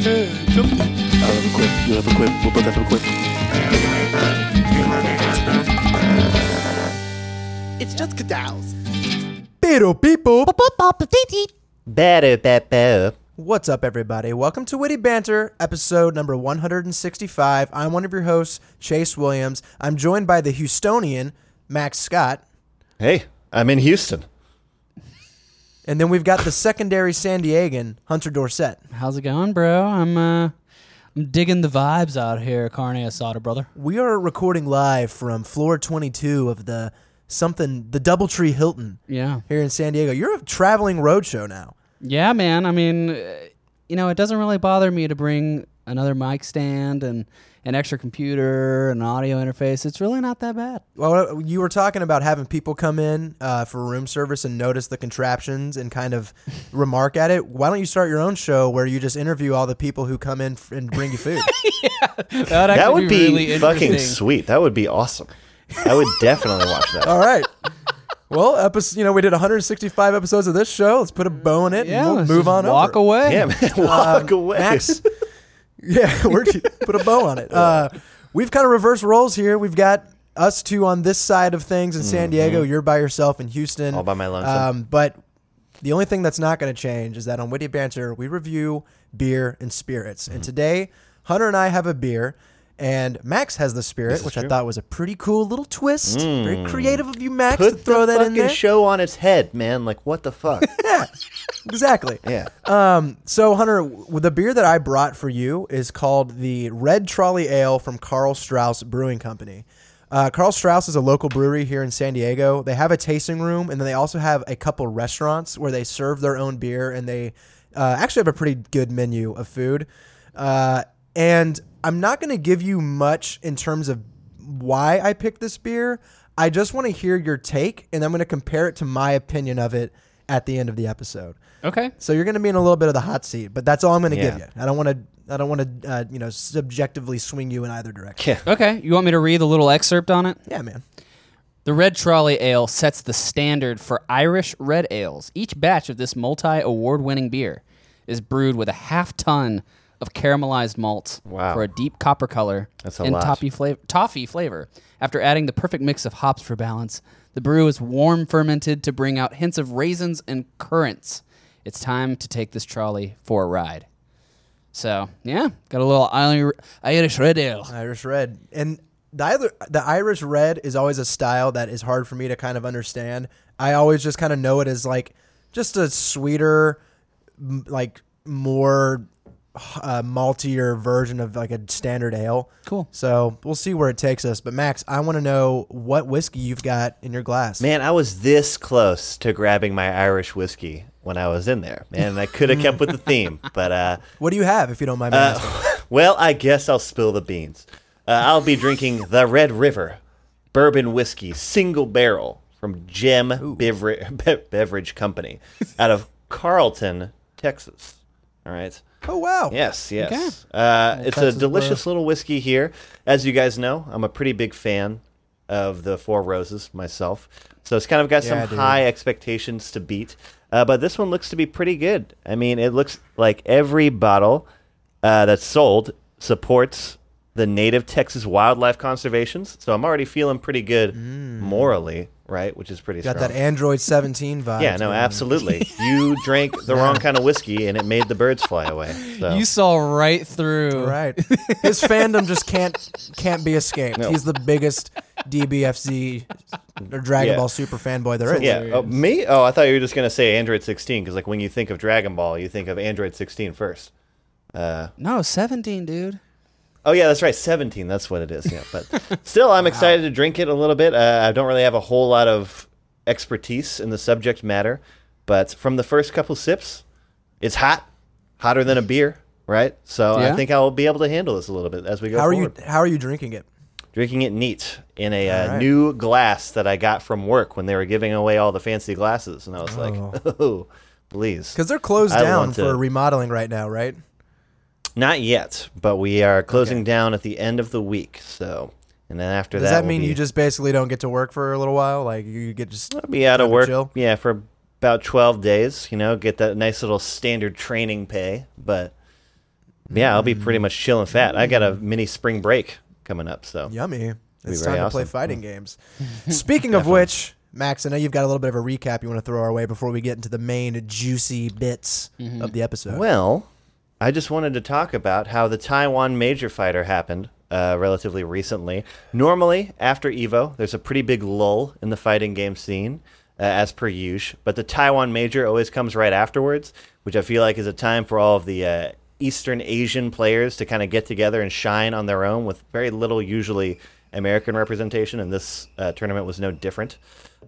Have a quip. You have a quip. We'll both have a quip. It's just cadals. Pero people. Better, better. What's up, everybody? Welcome to Witty Banter, episode number 165. I'm one of your hosts, Chase Williams. I'm joined by the Houstonian, Max Scott. Hey, I'm in Houston. And then we've got the secondary San Diegan, Hunter Dorset. How's it going, bro? I'm uh I'm digging the vibes out here, Carne Asada, brother. We are recording live from floor 22 of the something, the Doubletree Hilton Yeah. here in San Diego. You're a traveling roadshow now. Yeah, man. I mean, uh, you know, it doesn't really bother me to bring another mic stand and an extra computer, and an audio interface. It's really not that bad. Well, you were talking about having people come in uh, for room service and notice the contraptions and kind of remark at it. Why don't you start your own show where you just interview all the people who come in f- and bring you food? That, That would be, really fucking sweet. That would be awesome. I would definitely watch that. all right. Well, episode, you know, we did 165 episodes of this show. Let's put a bow in it Yeah, and we'll move on Walk over. away. Yeah, man. Walk Um, away. Max, yeah, we're put a bow on it. Uh, we've kind of reversed roles here. We've got us two on this side of things in San Diego. You're by yourself in Houston, Mm-hmm. All by my lonesome. Um, but the only thing that's not going to change is that on Witty Banter we review beer and spirits. Mm-hmm. And today, Hunter and I have a beer. And Max has the spirit, which I thought was a pretty cool little twist. Very creative of you, Max, to Mm. Put throw the that in there. show on its head, man. Like, what the fuck? yeah, exactly. yeah. Um, so Hunter, the beer that I brought for you is called the Red Trolley Ale from Karl Strauss Brewing Company. Uh, Karl Strauss is a local brewery here in San Diego. They have a tasting room, and then they also have a couple restaurants where they serve their own beer, and they uh, actually have a pretty good menu of food. Uh, and I'm not going to give you much in terms of why I picked this beer. I just want to hear your take, and I'm going to compare it to my opinion of it at the end of the episode. Okay. So you're going to be in a little bit of the hot seat, but that's all I'm going to Yeah. give you. I don't want to. I don't want to. Uh, you know, subjectively swing you in either direction. Yeah. Okay. You want me to read the little excerpt on it? Yeah, man. The Red Trolley Ale sets the standard for Irish red ales. Each batch of this multi award winning beer is brewed with a half ton of caramelized malt Wow. for a deep copper color That's a and lot. toffee, flavor, toffee flavor. After adding the perfect mix of hops for balance, the brew is warm fermented to bring out hints of raisins and currants. It's time to take this trolley for a ride. So, yeah, got a little Irish Irish red ale. Irish red, and the either, the Irish red is always a style that is hard for me to kind of understand. I always just kind of know it as like just a sweeter, m- like more uh, maltier version of like a standard ale. Cool. So we'll see where it takes us. But Max, I want to know what whiskey you've got in your glass. Man, I was this close to grabbing my Irish whiskey when I was in there. Man, I could have kept with the theme, but uh, What do you have, if you don't mind me Uh, asking? well, I guess I'll spill the beans. Uh, I'll be drinking the Red River bourbon whiskey single barrel from Gem Bevera- Be- Beverage Company out of Carlton, Texas. All right. Oh wow. Yes, yes. Uh, it's a delicious little whiskey here. As you guys know, I'm a pretty big fan of the Four Roses myself. So it's kind of got Yeah, some high expectations to beat. Uh, but this one looks to be pretty good. I mean, it looks like every bottle uh, that's sold supports the native Texas wildlife conservations. So I'm already feeling pretty good morally, right? Which is pretty. Got strong. that Android 17 vibe. yeah, no, absolutely. you drank the wrong kind of whiskey and it made the birds fly away. So. You saw right through. Right. His fandom just can't can't be escaped. No. He's the biggest DBFZ or Dragon Yeah. Ball super fanboy there is. Yeah, oh, me? Oh, I thought you were just gonna say Android 16 because like when you think of Dragon Ball, you think of Android 16 first. Uh, No, 17, dude. Oh yeah, that's right, 17. That's what it is. Yeah, but still, I'm excited to drink it a little bit. Uh, I don't really have a whole lot of expertise in the subject matter, but from the first couple sips, it's hot, hotter than a beer, right? So I think I'll be able to handle this a little bit as we go. How are you how are you drinking it? Drinking it neat in a uh, right. new glass that I got from work when they were giving away all the fancy glasses, and I was like, "Oh, please." Because they're closed I down want to- for remodeling right now, right? Not yet, but we are closing Okay. down at the end of the week. So, and then after that Does that, that we'll mean be, you just basically don't get to work for a little while? Like you get just I'll be out of work? chill? Yeah, for about twelve days. You know, get that nice little standard training pay. But yeah, I'll be pretty much chilling fat. I got a mm. mini spring break coming up, so Yummy. It's very time to play awesome. fighting games. Speaking of which, Max, I know you've got a little bit of a recap you want to throw our way before we get into the main juicy bits mm-hmm. of the episode. Well, I just wanted to talk about how the Taiwan Major Fighter happened uh, relatively recently. Normally, after Evo, there's a pretty big lull in the fighting game scene, uh, as per usual. But the Taiwan Major always comes right afterwards, which I feel like is a time for all of the uh, Eastern Asian players to kind of get together and shine on their own with very little, usually, American representation. And this uh, tournament was no different.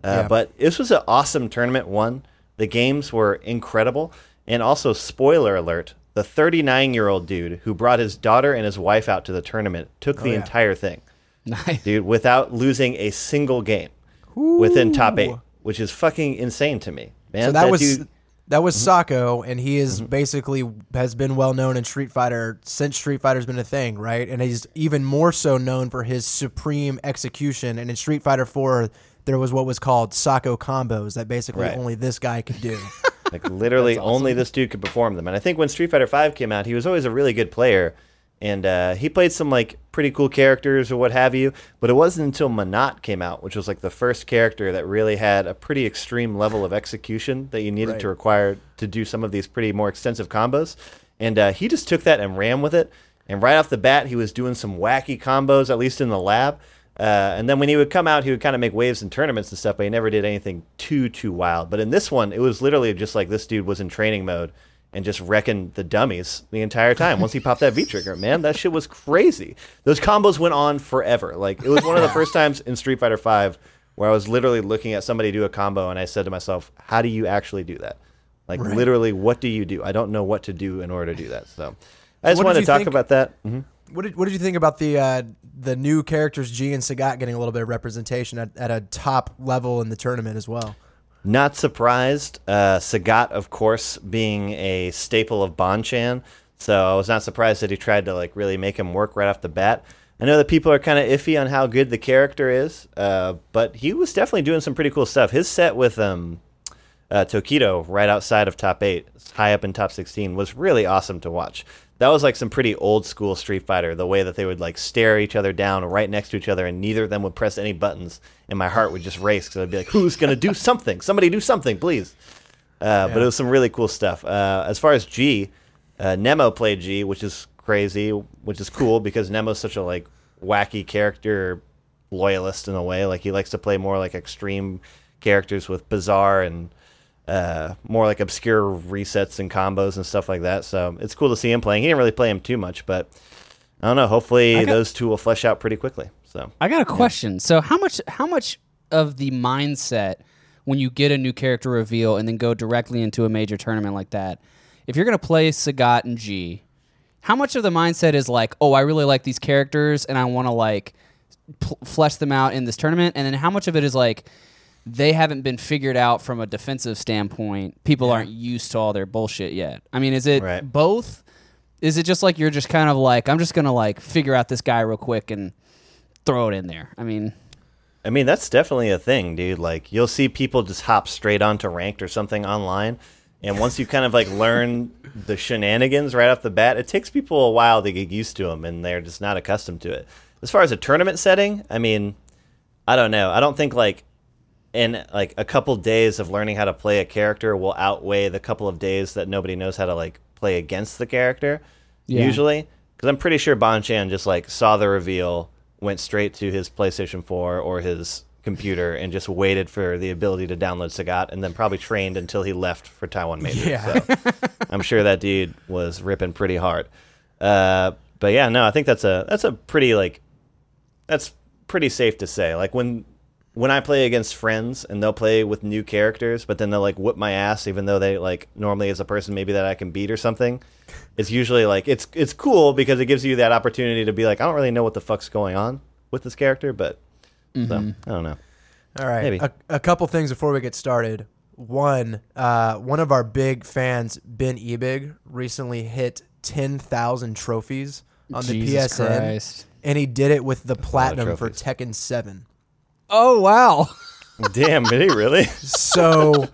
Uh, Yeah. But this was an awesome tournament. One, the games were incredible, and also spoiler alert: the 39 year old dude who brought his daughter and his wife out to the tournament took the yeah. entire thing, Nice. dude, without losing a single game within top eight, which is fucking insane to me, man. so that, was dude- that was Mm-hmm. Sako, and he is basically has been well known in Street Fighter since Street Fighter's been a thing, right? And he's even more so known for his supreme execution. And in Street Fighter Four, there was what was called Sako combos that basically Right. only this guy could do. Like literally, only this dude could perform them. And I think when Street Fighter V came out, he was always a really good player, and uh, he played some like pretty cool characters or what have you. But it wasn't until Menat came out, which was like the first character that really had a pretty extreme level of execution that you needed to require to do some of these pretty more extensive combos. And uh, he just took that and ran with it. And right off the bat, he was doing some wacky combos, at least in the lab. Uh, and then when he would come out, he would kind of make waves in tournaments and stuff, but he never did anything too too wild. But in this one, it was literally just like this dude was in training mode and just wrecking the dummies the entire time. Once he popped that V trigger, man, that shit was crazy. Those combos went on forever. Like it was one of the first times in Street Fighter V where I was literally looking at somebody do a combo and I said to myself, "How do you actually do that? Like literally, what do you do? I don't know what to do in order to do that." So. I just what wanted to talk think- about that. hmm What did What did you think about the uh, the new characters G and Sagat getting a little bit of representation at, at a top level in the tournament as well? Not surprised. Uh, Sagat, of course, being a staple of Bonchan, so I was not surprised that he tried to like really make him work right off the bat. I know that people are kind of iffy on how good the character is, uh, but he was definitely doing some pretty cool stuff. His set with um, uh, Tokido right outside of top eight, high up in top 16, was really awesome to watch. That was like some pretty old school Street Fighter, the way that they would like stare each other down right next to each other and neither of them would press any buttons. And my heart would just race because I'd be like, who's going to do something? Somebody do something, please. Uh, But it was some really cool stuff. Uh, as far as G, uh, Nemo played G, which is crazy, which is cool because Nemo's such a like wacky character loyalist in a way. Like he likes to play more like extreme characters with bizarre and uh, more like obscure resets and combos and stuff like that. So it's cool to see him playing. He didn't really play him too much, but I don't know. Hopefully got- those two will flesh out pretty quickly. So I got a question. So how much how much of the mindset when you get a new character reveal and then go directly into a major tournament like that, if you're gonna play Sagat and G, how much of the mindset is like, oh, I really like these characters and I want to like pl- flesh them out in this tournament, and then how much of it is like they haven't been figured out from a defensive standpoint. People aren't used to all their bullshit yet. I mean, is it Right. both? Is it just like you're just kind of like I'm just gonna like figure out this guy real quick and throw it in there? I mean, I mean, that's definitely a thing, dude. Like, you'll see people just hop straight onto ranked or something online. And once you kind of like learn the shenanigans right off the bat, it takes people a while to get used to them and they're just not accustomed to it. As far as a tournament setting, I mean, I don't know. I don't think like in like a couple days of learning how to play a character will outweigh the couple of days that nobody knows how to like play against the character. Yeah. Usually, because I'm pretty sure Bonchan just like saw the reveal, went straight to his PlayStation 4 or his computer, and just waited for the ability to download Sagat, and then probably trained until he left for Taiwan Major. Yeah. So I'm sure that dude was ripping pretty hard. Uh, but yeah, no, I think that's a that's a pretty like that's pretty safe to say. Like when when I play against friends and they'll play with new characters, but then they'll like whip my ass, even though they like normally as a person maybe that I can beat or something. It's usually like it's it's cool because it gives you that opportunity to be like, I don't really know what the fuck's going on with this character, but so I don't know. All right. Maybe. A, a couple things before we get started. One, uh, one of our big fans, Ben Ebig, recently hit 10,000 trophies on the Jesus PSN. Christ. And he did it with the platinum for. Tekken 7. Oh wow. Damn, did he really? So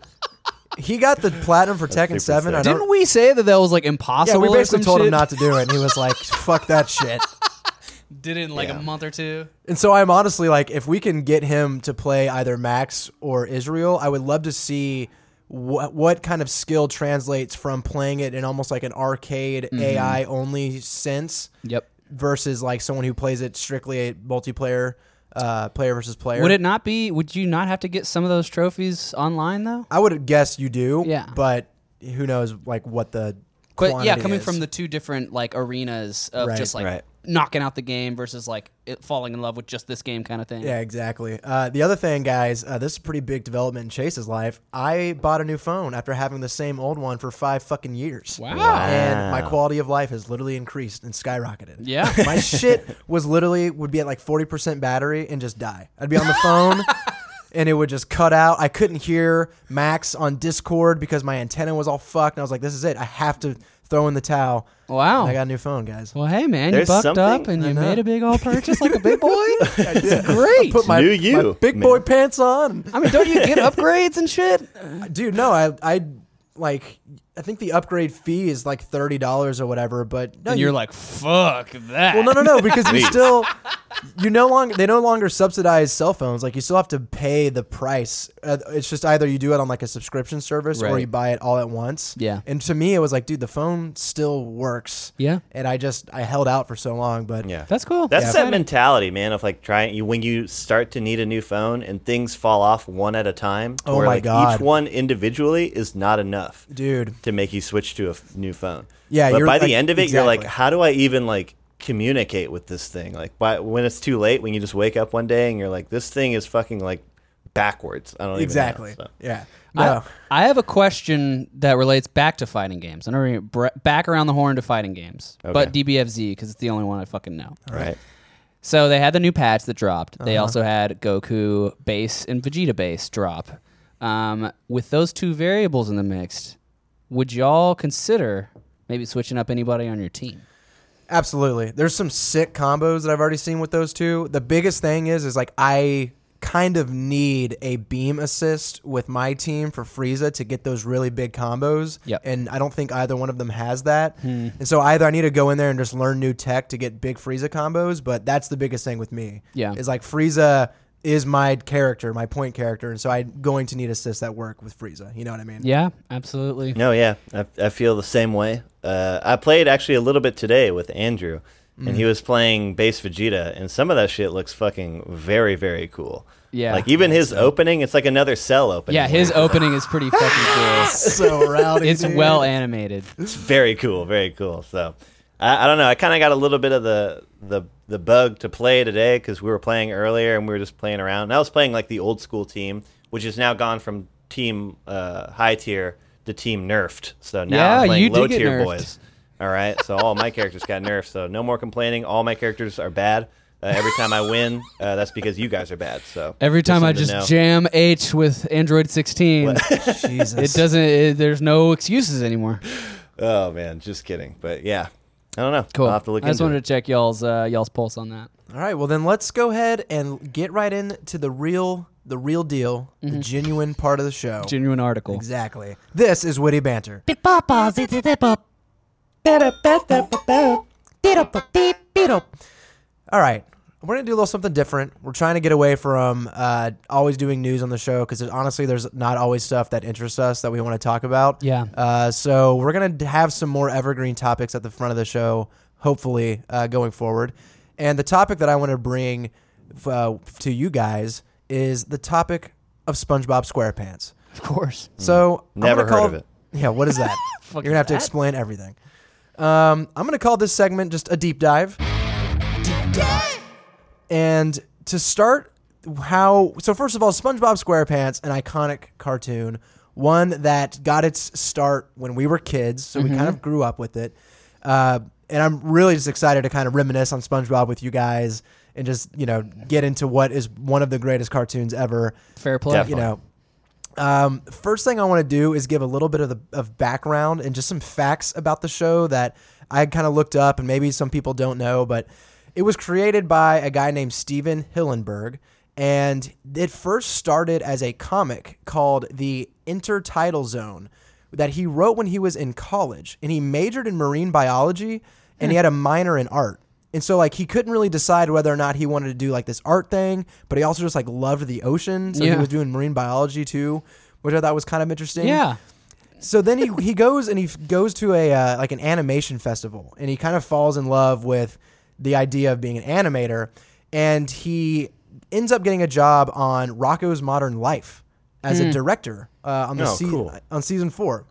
he got the platinum for Tekken super Seven. I don't. Didn't we say that that was like impossible? yeah, we or basically some told him shit? not to do it, and he was like, "Fuck that shit." Did it in like Yeah. a month or two. And so I'm honestly like, if we can get him to play either Max or Israel, I would love to see what what kind of skill translates from playing it in almost like an arcade Mm-hmm. AI only sense Yep. versus like someone who plays it strictly a multiplayer, uh, player versus player. Would it not be? Would you not have to get some of those trophies online though? I would guess you do. Yeah. But who knows like what the But yeah, coming is. from the two different like arenas of Right. just like Right. Knocking out the game versus like it falling in love with just this game kind of thing. Yeah, exactly. Uh, the other thing, guys, uh, this is a pretty big development in Chase's life. I bought a new phone after having the same old one for five fucking years. Wow. And my quality of life has literally increased and skyrocketed. Yeah. my shit was literally would be at like 40% battery and just die. I'd be on the phone and it would just cut out. I couldn't hear Max on Discord because my antenna was all fucked. And I was like, this is it. I have to throw in the towel. Wow. And I got a new phone, guys. well, hey man, There's you bucked something- up and I you know. made a big old purchase like a big boy. That's great. Put my, New you, my big boy pants on. I mean, don't you get upgrades and shit? dude no i i like i think the upgrade fee is like $30 or whatever but no and you- you're like, fuck that. well no no no because you still you no longer they no longer subsidize cell phones like you still have to pay the price uh, it's just either you do it on like a subscription service or you buy it all at once Yeah. and to me it was like dude the phone still works Yeah, and i just i held out for so long but Yeah. that's cool. That's Yeah. that mentality, man, of like trying you when you start to need a new phone and things fall off one at a time. Oh my like, God. Each one individually is not enough dude to make you switch to a f- new phone. Yeah, but you're, by the like, end of it, you're like, how do I even like communicate with this thing? Like, by when it's too late, when you just wake up one day and you're like, this thing is fucking like backwards. I don't even know, exactly so. yeah I, no I have a question that relates back to fighting games. I'm gonna br- back around the horn to fighting games, but Okay. DBFZ because it's the only one I fucking know. Right. So they had the new patch that dropped. They Uh-huh. also had Goku base and Vegeta base drop. Um, with those two variables in the mix, would y'all consider maybe switching up anybody on your team? Absolutely. There's some sick combos that I've already seen with those two. The biggest thing is is like I kind of need a beam assist with my team for Frieza to get those really big combos. Yep. And I don't think either one of them has that. Hmm. And so either I need to go in there and just learn new tech to get big Frieza combos, but that's the biggest thing with me. Yeah. Is like Frieza is my character, my point character, and so I'm going to need assists that work with Frieza. You know what I mean? Yeah, absolutely. No, yeah, I, I feel the same way. Uh, I played actually a little bit today with Andrew, and Mm. he was playing base Vegeta, and some of that shit looks fucking very, very cool. Yeah. like even his opening, it's like another cell opening. Yeah, his opening is pretty fucking cool. so rowdy. It's dude. well animated. It's very cool, very cool. So, I, I don't know. I kind of got a little bit of the the the bug to play today because we were playing earlier and we were just playing around. And I was playing like the old school team, which has now gone from team uh, high tier to team nerfed. So now Yeah, I'm playing low tier nerfed. boys. All right, so all my characters got nerfed. So no more complaining. All my characters are bad. Uh, every time I win, uh, that's because you guys are bad. So Every time I just know. jam H with Android 16, Jesus. it doesn't. It, there's no excuses anymore. Oh man, just kidding. But yeah, I don't know. Cool. I'll have to look I just into wanted it. to check y'all's uh, y'all's pulse on that. All right, well then let's go ahead and get right into the real the real deal, the genuine part of the show. Genuine article. Exactly. This is witty banter. All right. We're going to do a little something different. We're trying to get away from uh, always doing news on the show because honestly, there's not always stuff that interests us that we want to talk about. Yeah. Uh, so we're going to have some more evergreen topics at the front of the show, hopefully, uh, going forward. And the topic that I want to bring uh, to you guys is the topic of SpongeBob SquarePants. Of course. So I'm Never gonna call- heard of it. Yeah, what is that? You're gonna have to that? explain everything. Um, I'm gonna call this segment just a deep dive. And to start, how so? First of all, SpongeBob SquarePants, an iconic cartoon, one that got its start when we were kids, so we kind of grew up with it. Uh, and I'm really just excited to kind of reminisce on SpongeBob with you guys and just you know get into what is one of the greatest cartoons ever Fair play. Definitely. you know. Um, first thing I want to do is give a little bit of the of background and just some facts about the show that I kind of looked up and maybe some people don't know, but it was created by a guy named Stephen Hillenburg, and it first started as a comic called The Intertidal Zone that he wrote when he was in college, and he majored in marine biology, and he had a minor in art. And so like he couldn't really decide whether or not he wanted to do like this art thing, but he also just like loved the ocean, so he was doing marine biology too, which I thought was kind of interesting. Yeah. So then he he goes and he f- goes to a uh, like an animation festival, and he kind of falls in love with the idea of being an animator, and he ends up getting a job on Rocko's Modern Life as a director uh, on the Oh, sea- cool. on season four,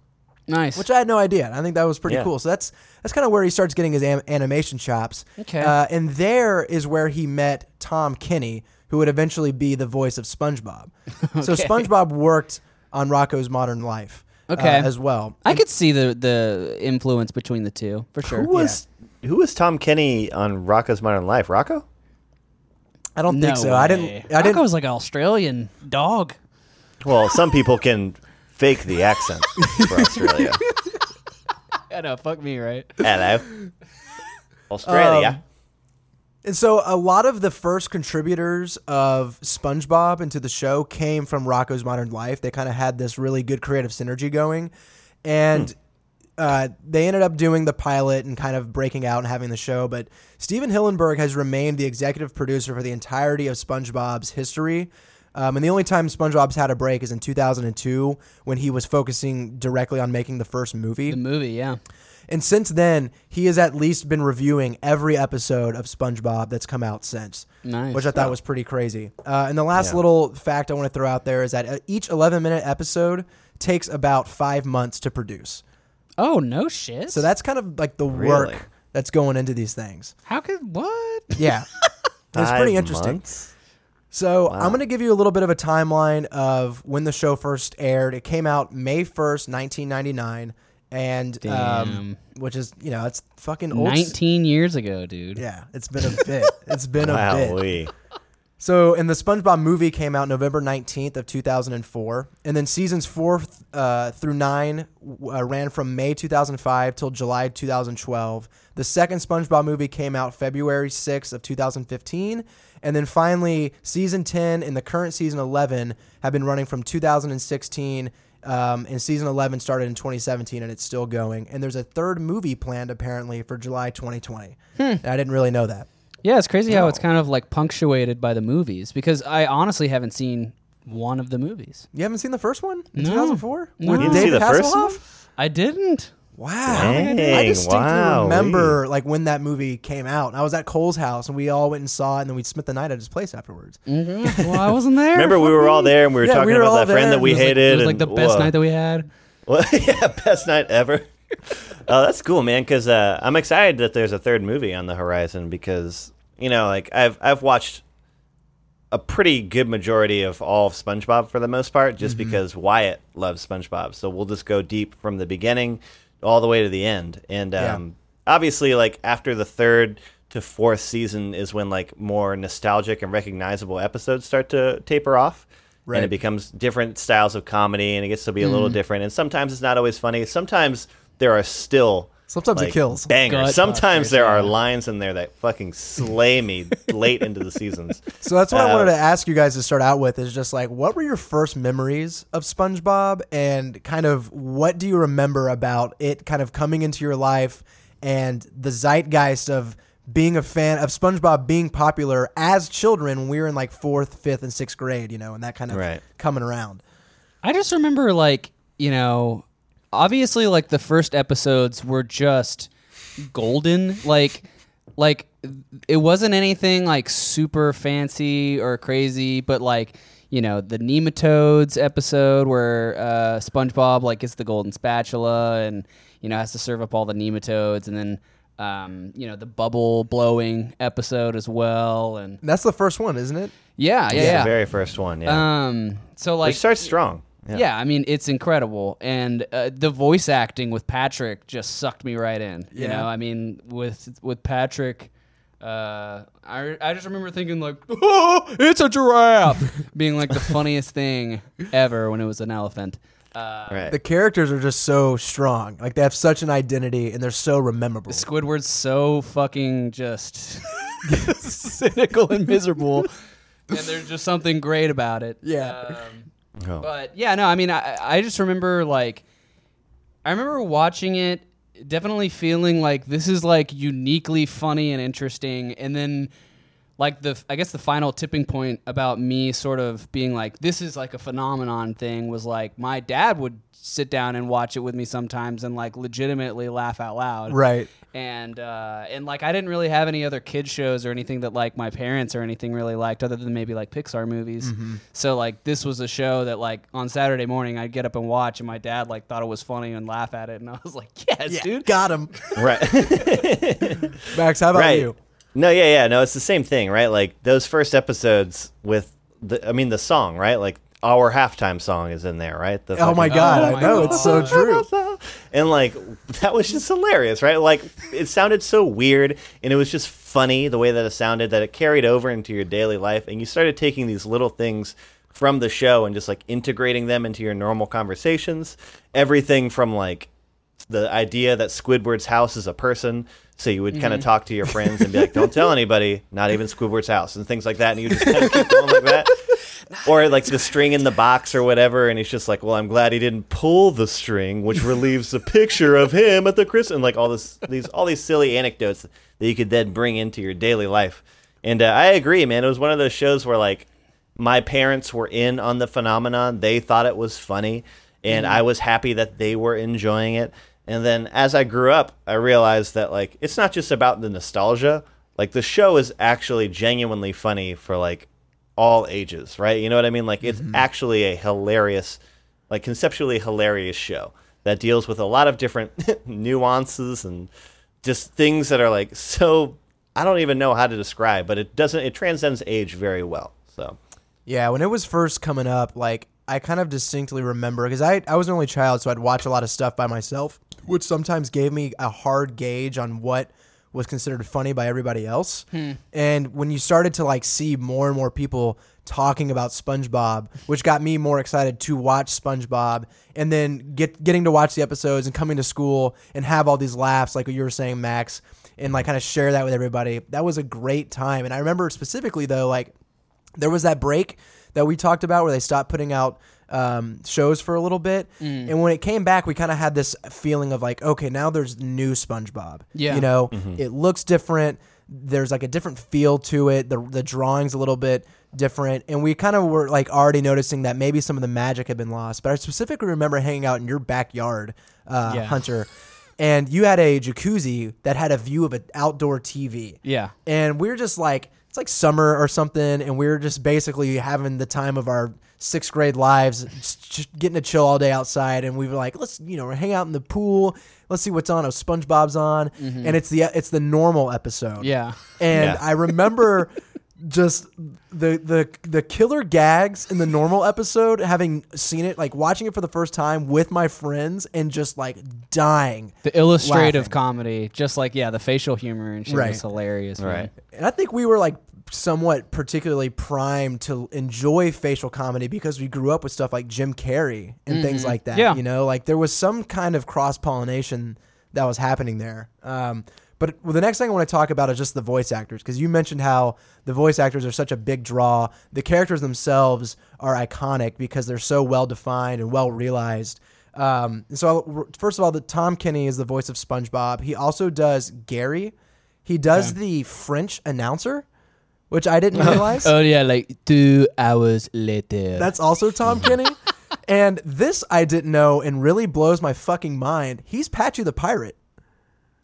Nice. which I had no idea. I think that was pretty Yeah. cool. So that's that's kind of where he starts getting his am- animation chops. Okay. uh, and there is where he met Tom Kenny, who would eventually be the voice of SpongeBob. So SpongeBob worked on Rocko's Modern Life. uh, Okay. as well. I could see the the influence between the two for sure. Who was who was Tom Kenny on Rocko's Modern Life? Rocko? I don't no think so. I didn't. way. I didn't. Rocko was like an Australian dog. Well, some people can fake the accent for Australia. I know. Fuck me, right? Hello, Australia. Um, And so a lot of the first contributors of SpongeBob into the show came from Rocko's Modern Life. They kind of had this really good creative synergy going, and uh, they ended up doing the pilot and kind of breaking out and having the show. But Stephen Hillenburg has remained the executive producer for the entirety of SpongeBob's history. Um, and the only time SpongeBob's had a break is in 2002 when he was focusing directly on making the first movie. The movie, yeah. And since then, he has at least been reviewing every episode of SpongeBob that's come out since. Nice. Which I thought was pretty crazy. Uh, and the last Yeah. little fact I want to throw out there is that uh, each 11 minute episode takes about five months to produce. Oh no shit. So that's kind of like the Really? work that's going into these things. how could what? Yeah. it's Five pretty interesting. months? So Wow. I'm going to give you a little bit of a timeline of when the show first aired. It came out May 1st, 1999. And, um, Damn. which is, you know, it's fucking old. Nineteen years ago, dude. Yeah, it's been a bit. It's been a bit. Wowee. So, and the SpongeBob movie came out November 19th of 2004, and then seasons 4 uh, through 9 uh, ran from May 2005 till July 2012. The second SpongeBob movie came out February 6th of 2015, and then finally season 10 and the current season 11 have been running from 2016 um, and season 11 started in 2017 and it's still going. And there's a third movie planned apparently for July 2020. And I didn't really know that. Yeah, it's crazy how it's kind of like punctuated by the movies because I honestly haven't seen one of the movies. You haven't seen the first one in No. 2004 No. with You didn't see David the first Hasselhoff? I didn't. Wow, Dang, I distinctly wow, remember like when that movie came out. I was at Cole's house and we all went and saw it, and then we spent the night at his place afterwards. Mm-hmm. Well, I wasn't there. Remember, we were all there and we were Yeah, talking we were about all that friend that we It was like- hated. It was like and- the best whoa. night that we had. Well, yeah, best night ever. oh, that's cool, man. Because uh, I'm excited that there's a third movie on the horizon. Because you know, like I've I've watched a pretty good majority of all of SpongeBob for the most part, just Mm-hmm. because Wyatt loves SpongeBob. So we'll just go deep from the beginning all the way to the end. And Yeah. um, obviously, like after the third to fourth season is when like more nostalgic and recognizable episodes start to taper off. Right. And it becomes different styles of comedy and it gets to be a Mm. little different. And sometimes it's not always funny. Sometimes there are still Sometimes it kills. Banger. Gut Sometimes there are lines in there that fucking slay me late into the seasons. So that's what I Uh, wanted to ask you guys to start out with is just like what were your first memories of SpongeBob and kind of what do you remember about it kind of coming into your life and the zeitgeist of being a fan of SpongeBob being popular as children when we were in like fourth, fifth, and sixth grade, you know, and that kind of Right. coming around. I just remember like, you know, obviously like the first episodes were just golden. Like like it wasn't anything like super fancy or crazy, but like, you know, the nematodes episode where uh SpongeBob like gets the golden spatula and you know has to serve up all the nematodes and then um, you know, the bubble blowing episode as well and That's the first one, isn't it? yeah, yeah, The very first one, yeah. Um so Like, like starts strong. Yeah. I mean it's incredible, and uh, the voice acting with Patrick just sucked me right in. You Yeah. know, I mean with with Patrick, uh, I I just remember thinking like, oh, it's a giraffe, being like the funniest thing ever when it was an elephant. Uh, Right. The characters are just so strong. Like they have such an identity and they're so rememberable. Squidward's so fucking just cynical and miserable. and there's just something great about it. Yeah. Um, Oh. but yeah, no, I mean, I, I just remember like, I remember watching it, definitely feeling like this is like uniquely funny and interesting, and then like the I guess the final tipping point about me sort of being like this is like a phenomenon thing was like my dad would sit down and watch it with me sometimes and like legitimately laugh out loud Right. and uh, and like I didn't really have any other kid shows or anything that like my parents or anything really liked other than maybe like Pixar movies. So like this was a show that like on Saturday morning I'd get up and watch, and my dad like thought it was funny and laugh at it, and I was like, yes, Yeah, dude. got him. right. Max, how about right. you? No, yeah, yeah, no, it's the same thing, right? Like those first episodes with the, I mean, the song, right? Like our halftime song is in there, right? The Oh my god, Oh I my know it's so true. and like that was just hilarious, right? Like it sounded so weird, and it was just funny the way that it sounded that it carried over into your daily life, and you started taking these little things from the show and just like integrating them into your normal conversations. Everything from like the idea that Squidward's house is a person. So you would kind of talk to your friends and be like, "Don't tell anybody, not even Squidward's house," and things like that. And you just kind of keep going like that, or like the string in the box or whatever. And he's just like, "Well, I'm glad he didn't pull the string, which relieves the picture of him at the Christmas." And like all this, these all these silly anecdotes that you could then bring into your daily life. And uh, I agree, man. It was one of those shows where like my parents were in on the phenomenon. They thought it was funny, and mm-hmm. I was happy that they were enjoying it. And then as I grew up, I realized that like it's not just about the nostalgia. Like the show is actually genuinely funny for like all ages, right? You know what I mean? Like it's mm-hmm. actually a hilarious, like conceptually hilarious show that deals with a lot of different nuances and just things that are like so I don't even know how to describe, but it doesn't it transcends age very well. So Yeah, when it was first coming up, like I kind of distinctly remember because I I was an only child, so I'd watch a lot of stuff by myself, which sometimes gave me a hard gauge on what was considered funny by everybody else. Hmm. And when you started to like see more and more people talking about SpongeBob, which got me more excited to watch SpongeBob, and then get getting to watch the episodes and coming to school and have all these laughs, like what you were saying, Max, and like kind of share that with everybody. That was a great time. And I remember specifically though, like there was that break that we talked about where they stopped putting out um, shows for a little bit, Mm. and when it came back, we kind of had this feeling of like, okay, now there's new SpongeBob. Yeah. you know, it looks different. There's like a different feel to it. The the drawings a little bit different, and we kind of were like already noticing that maybe some of the magic had been lost. But I specifically remember hanging out in your backyard, uh, Yeah. Hunter. And you had a jacuzzi that had a view of an outdoor TV Yeah. and we are just like it's like summer or something and we were just basically having the time of our sixth grade lives just just getting to chill all day outside and we were like let's you know hang out in the pool let's see what's on oh spongebob's on mm-hmm. and it's the it's the normal episode Yeah. and Yeah. i remember just the the the killer gags in the normal episode having seen it like watching it for the first time with my friends and just like dying The illustrative Laughing. comedy, just like yeah, the facial humor and shit Right. was hilarious. man. Right. And I think we were like somewhat particularly primed to enjoy facial comedy because we grew up with stuff like Jim Carrey and things like that. Yeah. You know, like there was some kind of cross pollination that was happening there. Um, but well, the next thing I want to talk about is just the voice actors because you mentioned how the voice actors are such a big draw. The characters themselves are iconic because they're so well defined and well realized. Um, so first of all, the Tom Kenny is the voice of SpongeBob. He also does Gary. He does the French announcer, which I didn't realize. Oh yeah, like two hours later. That's also Tom Kenny. And this I didn't know and really blows my fucking mind. He's Patchy the Pirate.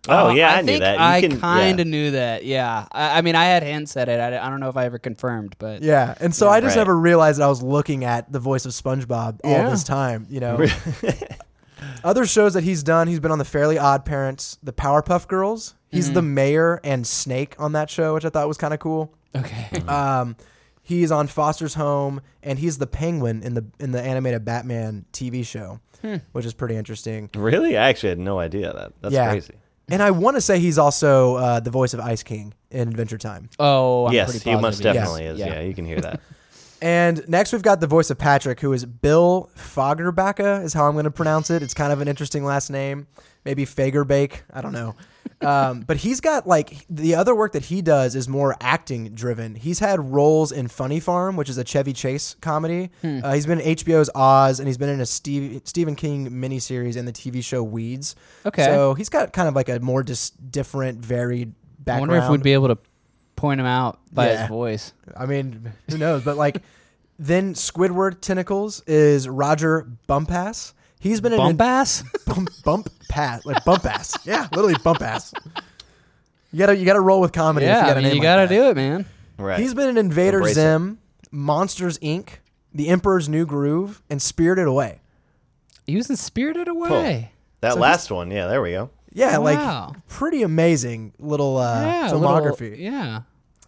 Oh Uh, yeah, I, I knew think that. You I can- kind of yeah. knew that. Yeah, I, I mean, I had hints at it. I, I don't know if I ever confirmed, but Yeah. And so I just Right. never realized that I was looking at the voice of SpongeBob all Yeah. this time, you know. Other shows that he's done, he's been on the Fairly Odd Parents, the Powerpuff Girls. He's Mm-hmm. the mayor and Snake on that show, which I thought was kind of cool. Okay. Um, he's on Foster's Home, and he's the Penguin in the in the animated Batman TV show, Hmm. which is pretty interesting. Really, I actually had no idea that. That's Yeah. crazy. And I want to say he's also uh, the voice of Ice King in Adventure Time. Oh, I'm yes, pretty he positive most definitely Yes. is. Yeah. you can hear that. And next we've got the voice of Patrick, who is Bill Fagerbacka, is how I'm going to pronounce it. It's kind of an interesting last name. Maybe Fagerbake. I don't know. Um, but he's got like the other work that he does is more acting driven. He's had roles in Funny Farm, which is a Chevy Chase comedy. Hmm. Uh, he's been in HBO's Oz, and he's been in a Steve, Stephen King miniseries and the TV show Weeds. Okay. So he's got kind of like a more just different, varied I wonder if we'd be able to point him out by Yeah. his voice. I mean, who knows? But like, then Squidward Tentacles is Roger Bumpass. He's been in Bump ass? bump bump pass like bump ass. Yeah, literally bump ass. You gotta you gotta roll with comedy. if yeah, you, got a mean, name you like got to that. do it, man. Right. He's been in Invader Embrace it. Zim, Monsters Inc., The Emperor's New Groove, and Spirited Away. He was in Spirited Away. that so last one. Yeah, there we go. Yeah, Wow. like pretty amazing little uh, yeah, filmography. little- yeah.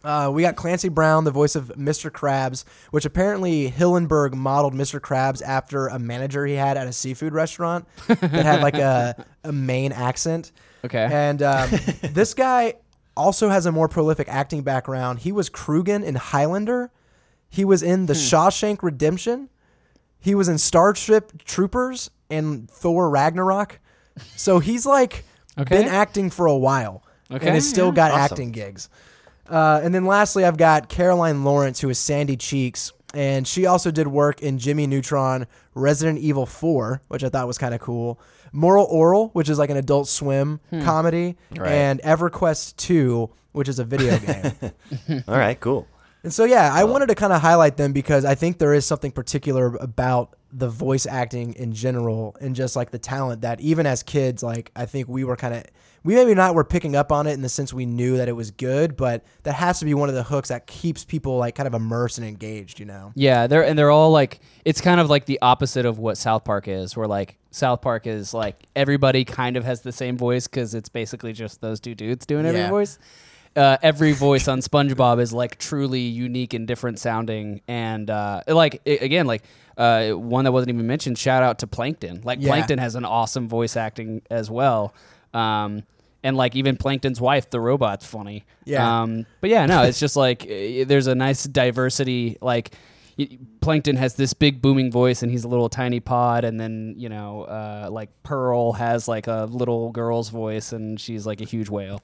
Uh, we got Clancy Brown, the voice of Mr. Krabs, which apparently Hillenburg modeled Mr. Krabs after a manager he had at a seafood restaurant that had like a, a Maine accent. Okay. And um, this guy also has a more prolific acting background. He was Krugen in Highlander. He was in The Hmm. Shawshank Redemption. He was in Starship Troopers and Thor Ragnarok. So he's like Okay. been acting for a while Okay, and has still yeah. got Awesome. acting gigs. Uh, and then lastly, I've got Carolyn Lawrence, who is Sandy Cheeks, and she also did work in Jimmy Neutron, Resident Evil 4, which I thought was kind of cool, Moral Orel, which is like an Adult Swim Hmm. comedy, Right. and EverQuest 2, which is a video game. All right, cool. And so, yeah, I wanted to kind of highlight them because I think there is something particular about the voice acting in general and just like the talent that even as kids, like I think we were kind of, we maybe not were picking up on it in the sense we knew that it was good, but that has to be one of the hooks that keeps people like kind of immersed and engaged, you know? Yeah, they're and they're all like it's kind of like the opposite of what South Park is, where like South Park is like everybody kind of has the same voice because it's basically just those two dudes doing every Yeah. voice. Uh, every voice on SpongeBob is like truly unique and different sounding, and uh, like i again, like uh, one that wasn't even mentioned. Shout out to Plankton. Like Yeah. Plankton has an awesome voice acting as well. Um, and like even Plankton's wife, the robot's funny. Yeah. Um, but yeah, no, it's just like uh, there's a nice diversity. Like Plankton has this big booming voice, and he's a little tiny pod, and then you know, uh, like Pearl has like a little girl's voice, and she's like a huge whale.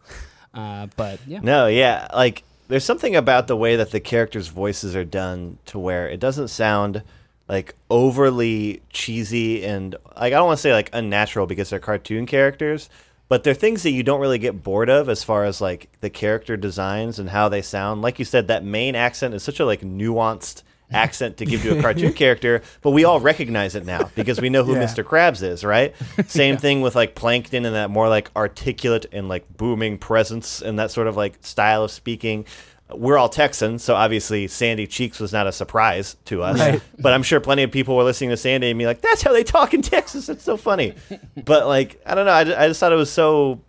Uh, but yeah, No, yeah, like there's something about the way that the characters' voices are done to where it doesn't sound like overly cheesy and like I don't want to say like unnatural because they're cartoon characters, but they're things that you don't really get bored of as far as like the character designs and how they sound. Like you said, that Maine accent is such a like nuanced accent to give to a cartoon character, but we all recognize it now because we know who Yeah. Mr. Krabs is, right? Same thing with like Plankton and that more like articulate and like booming presence and that sort of like style of speaking. We're all Texans, so obviously Sandy Cheeks was not a surprise to us. Right. But I'm sure plenty of people were listening to Sandy and be like, "That's how they talk in Texas. It's so funny." but like, I don't know. I, ju- I just thought it was so.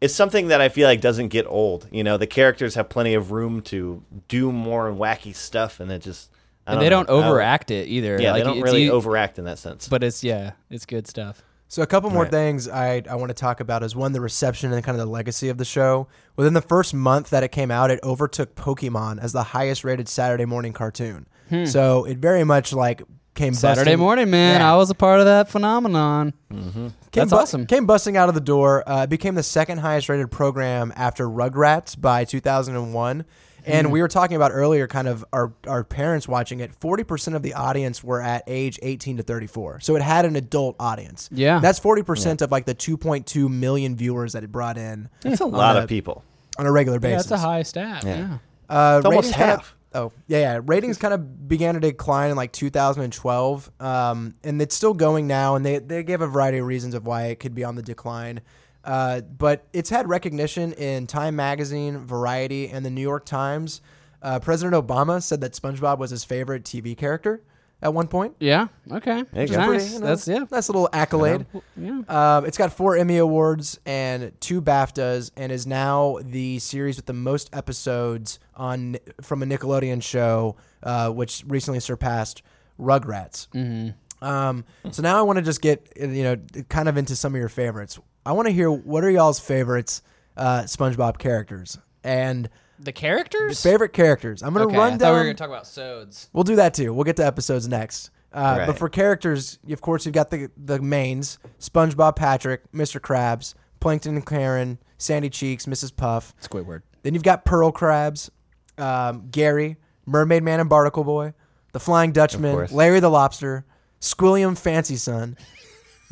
It's something that I feel like doesn't get old. You know, the characters have plenty of room to do more wacky stuff, and it just. I and they know. don't overact it either. Yeah, like, they don't really overact in that sense. But it's yeah, it's good stuff. So a couple more Right. things I, I want to talk about is one the reception and kind of the legacy of the show. Within the first month that it came out, it overtook Pokemon as the highest rated Saturday morning cartoon. So it very much like came Saturday busting- morning, man. Yeah. I was a part of that phenomenon. Came That's bu- awesome. Came busting out of the door. Uh, it became the second highest rated program after Rugrats by 2001. And we were talking about earlier, kind of our, our parents watching it. 40% of the audience were at age 18 to 34. So it had an adult audience. Yeah. That's 40% of like the 2.2 million viewers that it brought in It's a lot a- of people. on a regular Yeah, basis. that's a high stat. Yeah. Yeah. Uh, It's almost ratings kind of- half. oh, yeah, yeah. Ratings kind of began to decline in like 2012, um, and it's still going now. And they they gave a variety of reasons of why it could be on the decline. Uh, but it's had recognition in Time Magazine, Variety, and the New York Times. Uh, President Obama said that SpongeBob was his favorite TV character at one point. Yeah. Okay. That's go. nice. Pretty, you know, That's yeah. nice little accolade. Yeah. Um, it's got four Emmy Awards and two BAFTAs, and is now the series with the most episodes on from a Nickelodeon show, uh, which recently surpassed Rugrats. Mm-hmm. Um, so now I want to just get uh, you know kind of into some of your favorites. I want to hear what are y'all's favorites uh, SpongeBob characters and The characters. favorite characters. I'm gonna okay, run I down. thought we were gonna talk about sods. We'll do that too. We'll get to episodes next. Uh, Right. But for characters, of course, you've got the the mains: SpongeBob, Patrick, Mr. Krabs, Plankton and Karen, Sandy Cheeks, Mrs. Puff. Squidward. Then you've got Pearl Krabs, um, Gary, Mermaid Man and Barnacle Boy, the Flying Dutchman. Larry the Lobster, Squilliam Fancyson,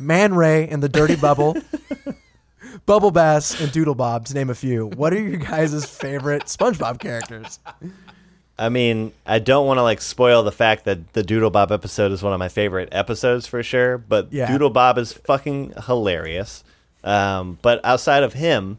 Man Ray and the Dirty Bubble, Bubble Bass and Doodle Bob, to name a few. What are your guys' favorite SpongeBob characters? I mean, I don't want to like spoil the fact that the Doodle Bob episode is one of my favorite episodes for sure, but Yeah. Doodle Bob is fucking hilarious. Um, but outside of him,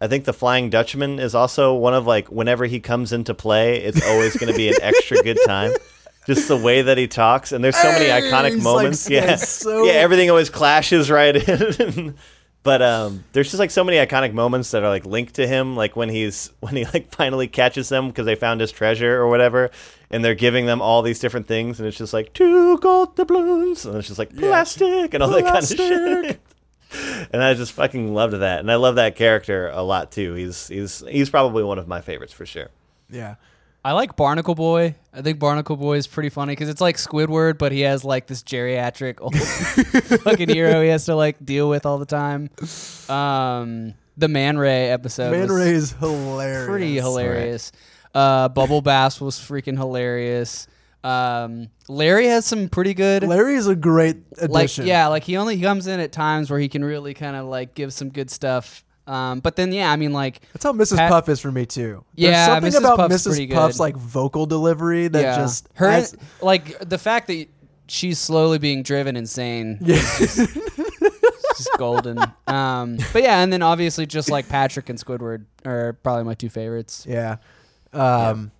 I think the Flying Dutchman is also one of like whenever he comes into play, it's always going to be an extra good time. Just the way that he talks, and there's so many Hey, iconic he's, like, moments. yeah, yeah, so- yeah, everything always clashes right in. but um, there's just like so many iconic moments that are like linked to him, like when he's when he like finally catches them because they found his treasure or whatever, and they're giving them all these different things, and it's just like two gold doubloons, and it's just like plastic and all that kind of shit. and I just fucking loved that, and I love that character a lot too. He's he's he's probably one of my favorites for sure. Yeah. I like Barnacle Boy. I think Barnacle Boy is pretty funny because it's like Squidward, but he has like this geriatric old fucking hero he has to like deal with all the time. Um, the Man Ray episode, Man was Ray is hilarious. pretty hilarious. Uh, Bubble Bass was freaking hilarious. Um, Larry has some pretty good. Larry is a great like addition. yeah, like he only comes in at times where he can really kind of like give some good stuff. Um, but then yeah, I mean like That's how Mrs. Pat- Puff is for me too. There's Yeah, something Mrs. about Puff's pretty Mrs. good. Puff's like vocal delivery that yeah, just her adds- like the fact that she's slowly being driven insane. yeah. It's just golden. Um, but yeah, and then obviously just like Patrick and Squidward are probably my two favorites. Yeah. Um,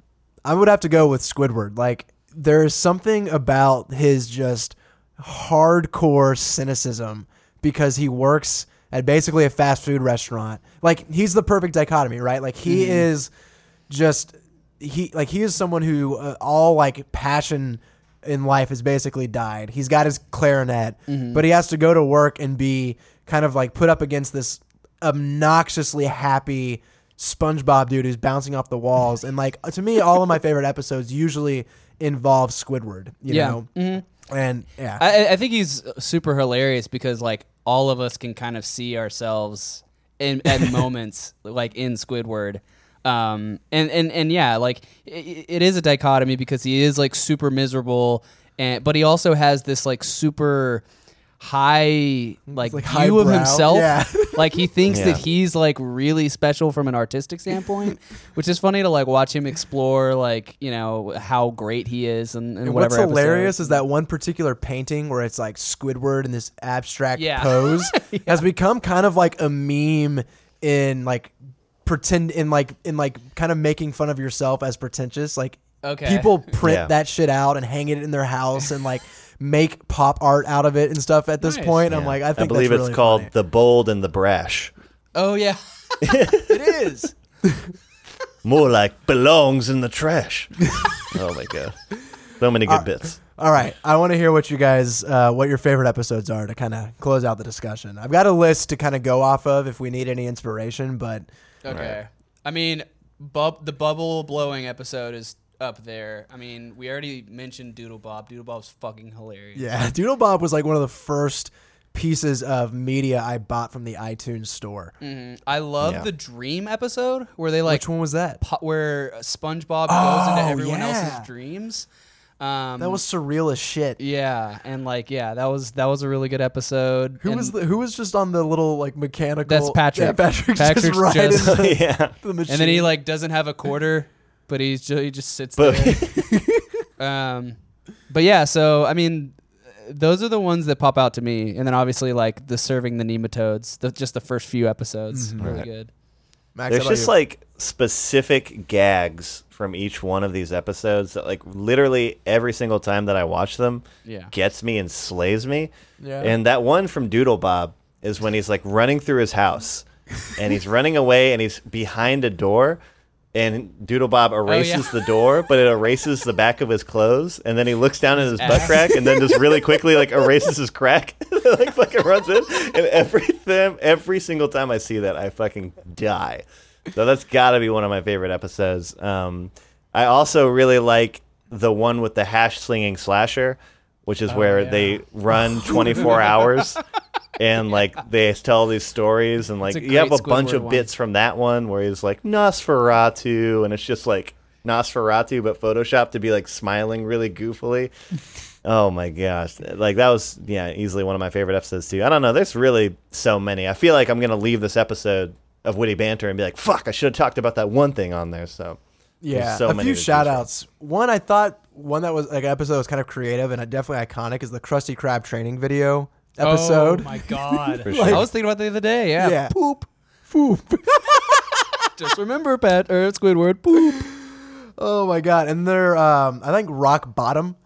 I would have to go with Squidward. Like, there's something about his just hardcore cynicism because he works at basically a fast food restaurant. Like, he's the perfect dichotomy, right? Like, he is just he like he is someone who uh, all like passion in life has basically died. He's got his clarinet, but he has to go to work and be kind of like put up against this obnoxiously happy SpongeBob dude who's bouncing off the walls. And like to me, all of my favorite episodes usually involve Squidward. You Yeah. know, Mhm. And yeah, I, I think he's super hilarious because like all of us can kind of see ourselves in at moments like in Squidward. Um, and, and, and yeah, like it, it is a dichotomy because he is like super miserable and, but he also has this like super high like, like view of himself. Yeah. like he thinks Yeah. that he's like really special from an artistic standpoint, which is funny to like watch him explore like, you know, how great he is and, and And whatever. what's hilarious episode. is that one particular painting where it's like Squidward in this abstract Yeah. pose has become kind of like a meme in like pretend in like in like kind of making fun of yourself as pretentious. Like Okay. people print Yeah. that shit out and hang it in their house and like make pop art out of it and stuff at this Nice. point. I'm like, I think I believe that's it's really called funny. the bold and the brash. Oh yeah, it is. More like belongs in the trash. oh my god, so many good bits. All right, I want to hear what you guys, uh, what your favorite episodes are to kind of close out the discussion. I've got a list to kind of go off of if we need any inspiration, but Okay. I mean, bub- the bubble blowing episode is up there. I mean, we already mentioned Doodle Bob. Doodle Bob's fucking hilarious. Yeah, Doodle Bob was like one of the first pieces of media I bought from the iTunes store. Mhm. I love Yeah. the Dream episode where they like Which one was that? po- where SpongeBob goes Oh, into everyone yeah. else's dreams. Um, That was surreal as shit. yeah, and like yeah, that was that was a really good episode. Who And was the, who was just on the little like mechanical? That's Patrick. Yeah, Patrick's, Patrick's just riding just- the, yeah, the machine. And then he like doesn't have a quarter, but he's just, he just sits but there. Um, but yeah, so I mean, those are the ones that pop out to me, and then obviously like the serving the nematodes, the, just the first few episodes, really Right. good. Max, there's just you? like specific gags from each one of these episodes that like literally every single time that I watch them Yeah. gets me and slays me. Yeah. And that one from Doodle Bob is when he's like running through his house and he's running away and he's behind a door and Doodle Bob erases yeah. the door, but it erases the back of his clothes, and then he looks down at his butt crack, and then just really quickly like erases his crack, like fucking runs in, and every time, every single time I see that, I fucking die. So that's got to be one of my favorite episodes. Um, I also really like the one with the hash slinging slasher, which is where Oh, yeah. they run 24 hours and like they tell these stories, and like you have a great bunch of one. bits from that one where he's like Nosferatu, and it's just like Nosferatu, but Photoshop to be like smiling really goofily. Oh my gosh! Like that was yeah, easily one of my favorite episodes too. I don't know. There's really so many. I feel like I'm gonna leave this episode of witty banter and be like, "Fuck! I should have talked about that one thing on there." So Yeah, so a many few shout outs. One I thought one that was like an episode that was kind of creative and definitely iconic is the Krusty Krab training video episode. Oh my god! For sure. I was thinking about the other day. Yeah. Yeah. Poop. Poop. Just remember, Pat or Squidward. Poop. oh my god! And they're um, I think Rock Bottom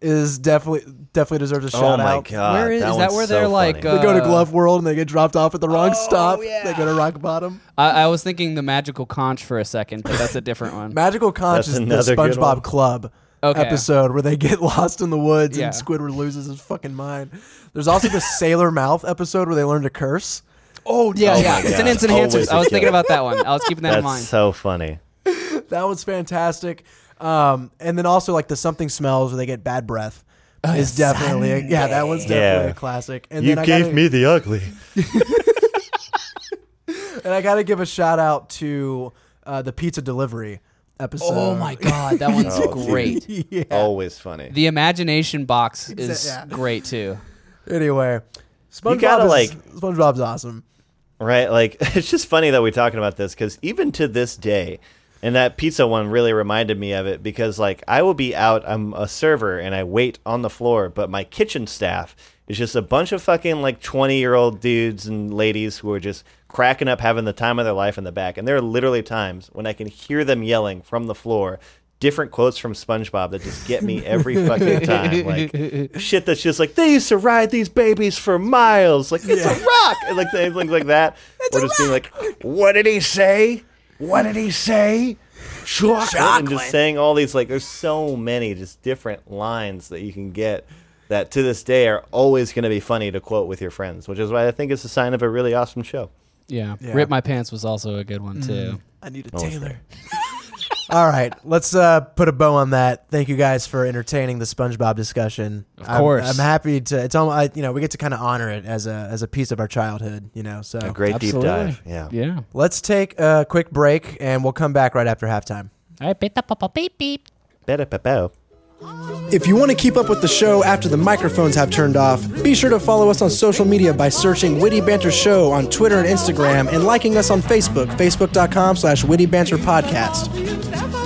is definitely definitely deserves a shout oh my out. god, Where is- that is that one's where so they're like, funny. They go to Uh, Glove World and they get dropped off at the wrong Oh, stop. yeah. They go to Rock Bottom. I, I was thinking the magical conch for a second, but that's a different one. Magical Conch That's is the another good one. SpongeBob Club Okay. episode where they get lost in the woods Yeah. and Squidward loses his fucking mind. There's also the Sailor Mouth episode where they learn to curse. Oh yeah, Oh yeah. my It's an instant Always answers. a I was thinking about that one. I was keeping that in mind. so funny. That was fantastic. Um, and then also like the something smells where they get bad breath is definitely a, yeah that one's definitely Yeah. a classic. And then I gotta, the ugly. and I got to give a shout out to uh, the pizza delivery episode. oh my god, that one's Oh, dude. great. yeah. Always funny. The imagination box is yeah. great too. Anyway, SpongeBob gotta, is, like- SpongeBob's awesome. Right? Like it's just funny that we're talking about this because even to this day, and that pizza one really reminded me of it because like I will be out, I'm a server and I wait on the floor, but my kitchen staff is just a bunch of fucking like 20 year old dudes and ladies who are just cracking up, having the time of their life in the back. And there are literally times when I can hear them yelling from the floor. Different quotes from SpongeBob that just get me every fucking time. Like shit that's just like they used to ride these babies for miles. Like it's a rock, and like things like that. or just being like, "What did he say? What did he say?" Chocolate. And just saying all these like, there's so many just different lines that you can get that to this day are always going to be funny to quote with your friends, which is why I think it's a sign of a really awesome show. Yeah. Yeah. Rip my pants was also a good one too. I need a Oh, Taylor. All right, let's uh, put a bow on that. Thank you guys for entertaining the SpongeBob discussion. Of I'm- course. I'm, happy to. It's almost, I, you know, we get to kind of honor it as a as a piece of our childhood. You know, so A great deep dive. Yeah. Yeah. let's take a quick break and we'll come back right after halftime. All right, beep, beep, beep, beep. Ba-da-ba-bow. If you want to keep up with the show after the microphones have turned off, be sure to follow us on social media by searching Witty Banter Show on Twitter and Instagram and liking us on Facebook, facebook.com slash Witty Banter Podcast.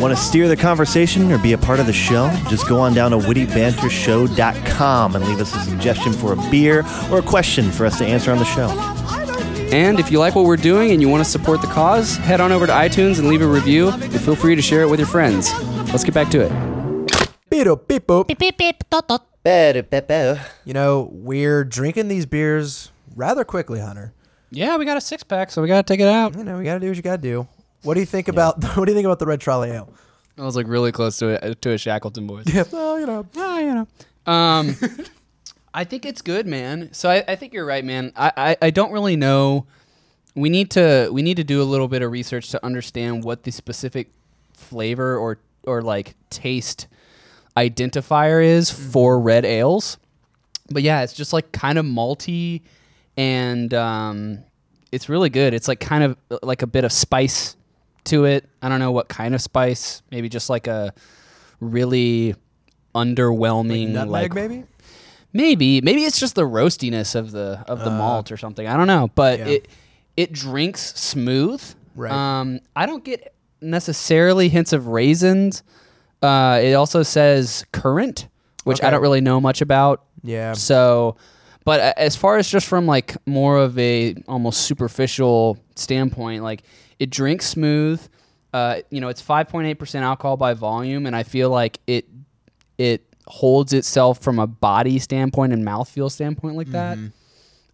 Want to steer the conversation or be a part of the show? Just go on down to wittybantershow.com and leave us a suggestion for a beer or a question for us to answer on the show. And if you like what we're doing and you want to support the cause, head on over to iTunes and leave a review. And feel free to share it with your friends. Let's get back to it. Beep beep boop. Beep, beep, beep, dot, dot. Ba-da-ba-bow. You know, we're drinking these beers rather quickly, Hunter. Yeah, we got a six pack, so we got to take it out. You know, we got to do what you got to do. What do you think about what do you think about the Red Trolley Ale? I was like really close to it to a Shackleton boys. Yeah, well, you know, Oh, you know. Um, I think it's good, man. So I, I think you're right, man. I, I, I don't really know. We need to we need to do a little bit of research to understand what the specific flavor or or like taste identifier is for red ales. But yeah, it's just like kind of malty, and um, it's really good. It's like kind of uh, like a bit of spice to it. I don't know what kind of spice. Maybe just like a really underwhelming nutmeg like maybe. maybe maybe it's just the roastiness of the of the malt or something. I don't know, but Uh, yeah. it it drinks smooth. Right. Um, I don't get necessarily hints of raisins. Uh, it also says currant, which I Okay. don't really know much about. Yeah. So, but a- as far as just from like more of a almost superficial standpoint, like it drinks smooth. Uh, you know, it's 5.8% alcohol by volume, and I feel like it it holds itself from a body standpoint and mouthfeel standpoint like that. Mm-hmm.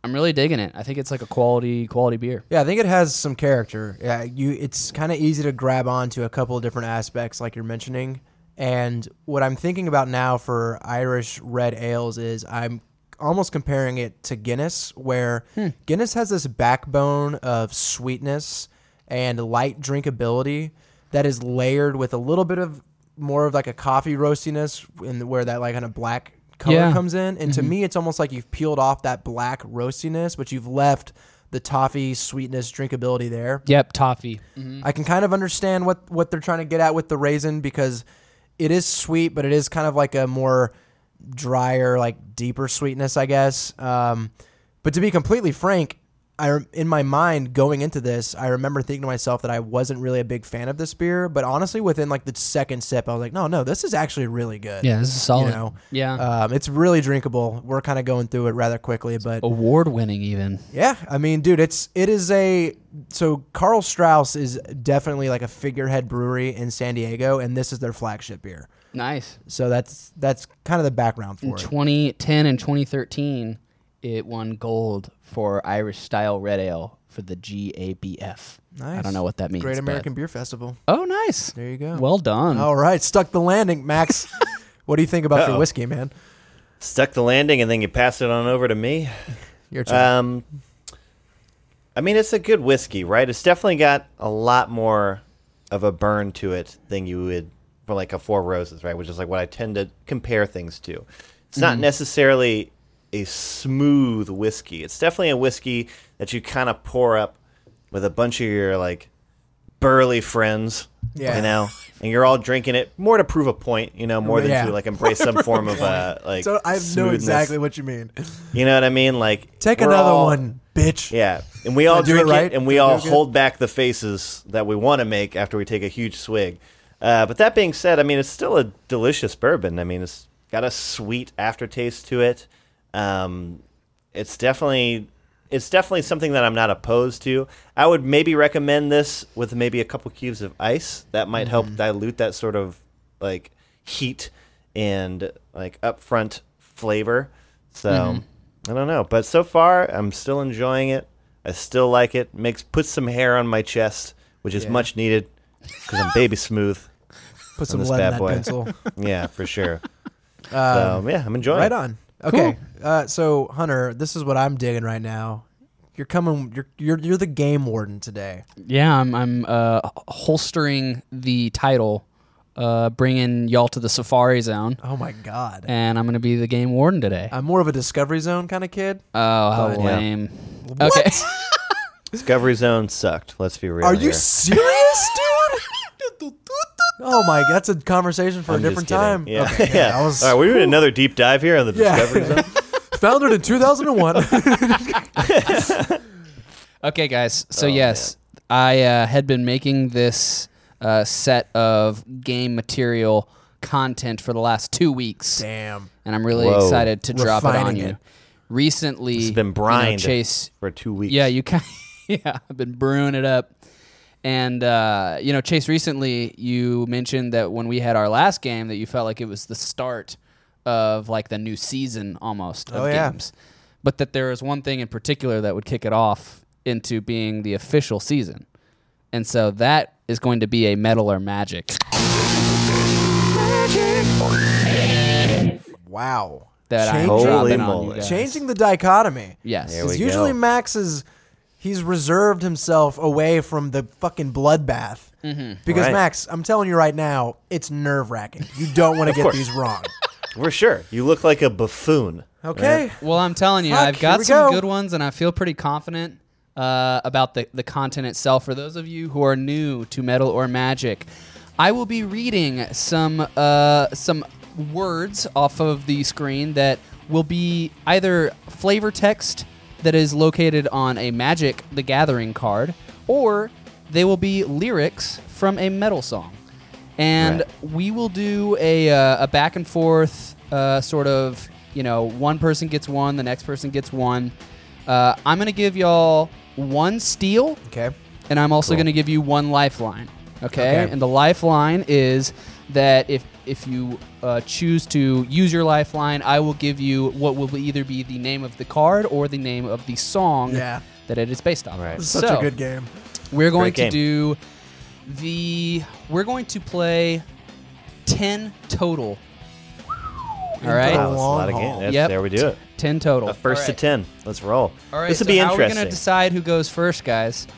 I'm really digging it. I think it's like a quality quality beer. Yeah, I think it has some character. Yeah, you it's kind of easy to grab onto a couple of different aspects like you're mentioning. And what I'm thinking about now for Irish red ales is I'm almost comparing it to Guinness where Guinness has this backbone of sweetness and light drinkability that is layered with a little bit of more of like a coffee roastiness in where that like kind of black color Yeah. comes in, and Mm-hmm. to me, it's almost like you've peeled off that black roastiness, but you've left the toffee sweetness, drinkability there. Yep, toffee. I can kind of understand what what they're trying to get at with the raisin because it is sweet, but it is kind of like a more drier, like deeper sweetness, I guess. Um, but to be completely frank, I in my mind going into this, I remember thinking to myself that I wasn't really a big fan of this beer. But honestly, within like the second sip, I was like, no, no, this is actually really good. Yeah, this is solid. You know, yeah, um, it's really drinkable. We're kind of going through it rather quickly, but award winning even. yeah, I mean, dude, it's it is a so Karl Strauss is definitely like a figurehead brewery in San Diego, and this is their flagship beer. Nice. So that's that's kind of the background In for it. 2010 and 2013, it won gold for Irish style red ale for the GABF. Nice. I don't know what that means. Great American Beer Festival. Oh, nice. There you go. Well done. All right, stuck the landing, Max. what do you think about your Uh-oh. whiskey, man? Stuck the landing, and then you pass it on over to me. Your turn. Um, I mean, it's a good whiskey, right? It's definitely got a lot more of a burn to it than you would for like a Four Roses, right? Which is like what I tend to compare things to. It's not necessarily a smooth whiskey. It's definitely a whiskey that you kind of pour up with a bunch of your like burly friends, Yeah. you know, and you're all drinking it more to prove a point, you know, more than Yeah. to like embrace some form of uh like. so I know exactly what you mean. You know what I mean? Like Take another all- one, bitch. yeah, and we all it drink it, right? and we all it hold back the faces that we want to make after we take a huge swig. Uh, but that being said, I mean, it's still a delicious bourbon. I mean, it's got a sweet aftertaste to it. Um, it's definitely, it's definitely something that I'm not opposed to. I would maybe recommend this with maybe a couple cubes of ice. That might help Mm-hmm. dilute that sort of like heat and like upfront flavor. So Mm-hmm. I don't know, but so far I'm still enjoying it. I still like it. Makes puts some hair on my chest, which is Yeah. much needed because I'm baby smooth. Put some lead in that boy. pencil. Yeah, for sure. Um, so yeah, I'm enjoying. It. Right it. on. Okay. Uh, so Hunter, this is what I'm digging right now. You're coming. You're you're you're the game warden today. Yeah, I'm, I'm uh, holstering the title, uh, bringing y'all to the Safari Zone, Oh my god. and I'm going to be the game warden today. I'm more of a Discovery Zone kind of kid. oh, how but- Yeah. lame. What? Okay. Discovery Zone sucked. Let's be real. Are you here. serious, dude? oh my, that's a conversation for I'm a different time. Yeah, Okay, yeah. I was All right, we're doing another deep dive here on the Yeah. Discovery Zone. founded in 2001. Okay, guys. So Oh, yes, I uh, had been making this uh, set of game material content for the last two weeks, Damn. and I'm really Whoa. excited to drop it on you. it. Recently, It's been you know, brined Chase. for two weeks. Yeah, you kind. yeah, I've been brewing it up. And uh, you know, Chase, recently you mentioned that when we had our last game, that you felt like it was the start of like the new season almost of Oh, yeah. games, but that there was one thing in particular that would kick it off into being the official season, and so that is going to be a metal or magic. Wow. That I'm Changing- dropping Holy moly. Changing the dichotomy. Yes. Because usually go. Max is he's reserved himself away from the fucking bloodbath. Mm-hmm. Because Right. Max, I'm telling you right now, it's nerve wracking. You don't want to get course. these wrong. For sure. You look like a buffoon. Okay. Well, I'm telling you, Fuck, I've here got we some go. good ones, and I feel pretty confident uh, about the, the content itself. For those of you who are new to Metal or Magic, I will be reading some uh, some words off of the screen that will be either flavor text that is located on a Magic the Gathering card, or they will be lyrics from a metal song and Right. we will do a, uh, a back and forth uh, sort of you know one person gets one the next person gets one uh, i'm going to give y'all one steal Okay. and i'm also Cool. going to give you one lifeline okay? Okay. and the lifeline is that if if you uh, choose to use your lifeline i will give you what will either be the name of the card or the name of the song Yeah. that it is based on. Right. This is such So- a good game. we're going Great to do the. We're going to play ten total. All right, Wow. Wow, that's a lot of long games. haul. That's- Yep. There we do it. ten total. A first All to right. ten. Let's roll. All right, this so will be how are we interesting. gonna decide who goes first, guys?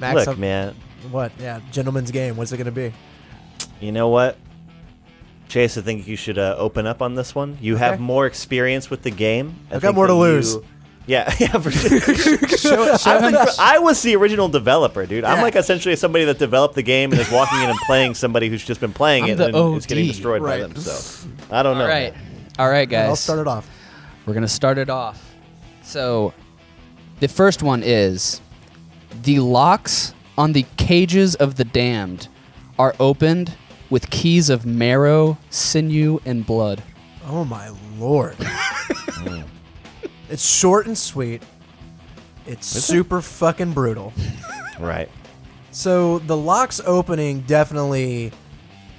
Max, Look, I'm- man. what? Yeah, gentleman's game. What's it going to be? You know what? Chase, I think you should uh, open up on this one. You have Okay. more experience with the game. I I've got think more to that lose. you- Yeah, yeah, for sure. Show, show I, him. was, I was the original developer, dude. I'm Yeah. like essentially somebody that developed the game and is walking in and playing somebody who's just been playing I'm it the and it's getting OD. destroyed by Right. them. So I don't know. All right, all right, guys. I'll start it off. We're gonna start it off. So, the first one is the locks on the cages of the damned are opened with keys of marrow, sinew, and blood. Oh my lord. it's short and sweet. It's super fucking brutal. Right. So the locks opening definitely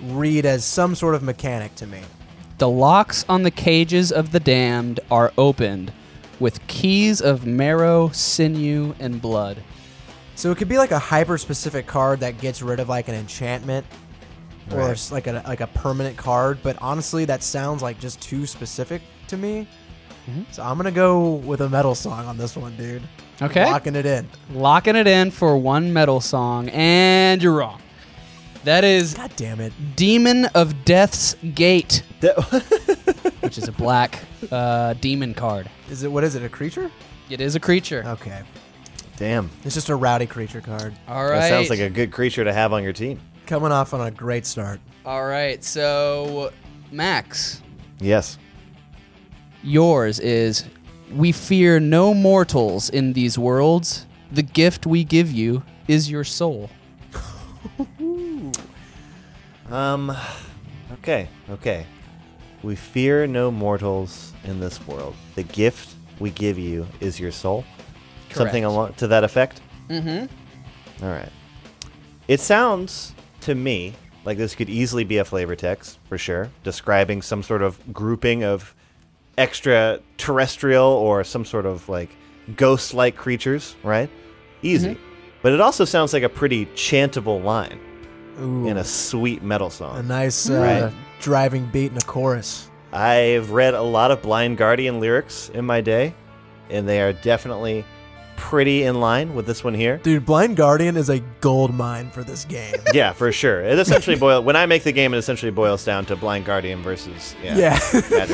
read as some sort of mechanic to me. The locks on the cages of the damned are opened with keys of marrow, sinew, and blood. So it could be like a hyper specific card that gets rid of like an enchantment or Right. s- like a like a permanent card, but honestly that sounds like just too specific to me. So I'm going to go with a metal song on this one, dude. Okay. Locking it in. Locking it in for one metal song, and you're wrong. That is God damn it. Demon of Death's Gate, That- which is a black uh, demon card. Is it what is it? A creature? It is a creature. Okay. Damn. It's just a rowdy creature card. All right. That sounds like a good creature to have on your team. Coming off on a great start. All right. So, Max, Yes. yours is We fear no mortals in these worlds. The gift we give you is your soul. Um. Okay. Okay. We fear no mortals in this world. The gift we give you is your soul. Something Correct. along to that effect. Mm-hmm. All right. It sounds to me like this could easily be a flavor text for sure, describing some sort of grouping of extraterrestrial or some sort of like ghost-like creatures, right? Easy. But it also sounds like a pretty chantable line Ooh. in a sweet metal song. a nice uh, Right. driving beat in a chorus. I've read a lot of Blind Guardian lyrics in my day, and they are definitely pretty in line with this one here. Dude, Blind Guardian is a gold mine for this game. Yeah, for sure. It essentially boils when I make the game. It essentially boils down to Blind Guardian versus yeah, yeah.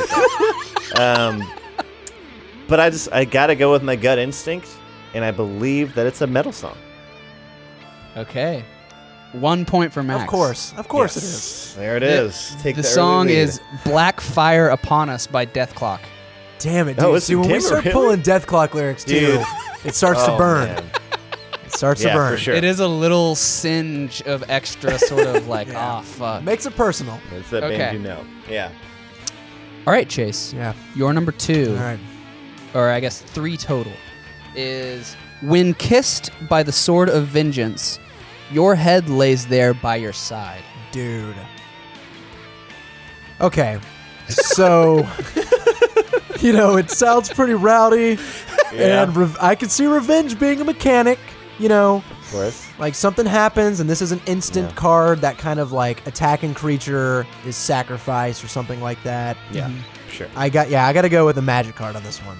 Um, but I just I gotta go with my gut instinct, and I believe that it's a metal song. Okay. One point for Max. of course. Of course it Yes. is. There it The- is. Take the the, song is Black Fire Upon Us by Dethklok. Damn it, dude. Oh, See, when we start really? pulling Dethklok lyrics, too, Dude. it starts to Oh, burn. man. It starts Yeah, to burn. for sure. It is a little singe of extra sort of like, Yeah. ah, fuck. Makes it personal. It's that Okay. band you know. Yeah. All right, Chase. Yeah. Your number two, All right. or I guess three total, is When Kissed by the Sword of Vengeance, your head lays there by your side. Dude. Okay. So, you know, it sounds pretty rowdy. Yeah. And rev- I could see Revenge being a mechanic, you know. Of course. Like something happens, and this is an instant Yeah. card that kind of like attacking creature is sacrificed or something like that. Yeah. Mm-hmm. Sure. I got yeah, I got to go with a magic card on this one.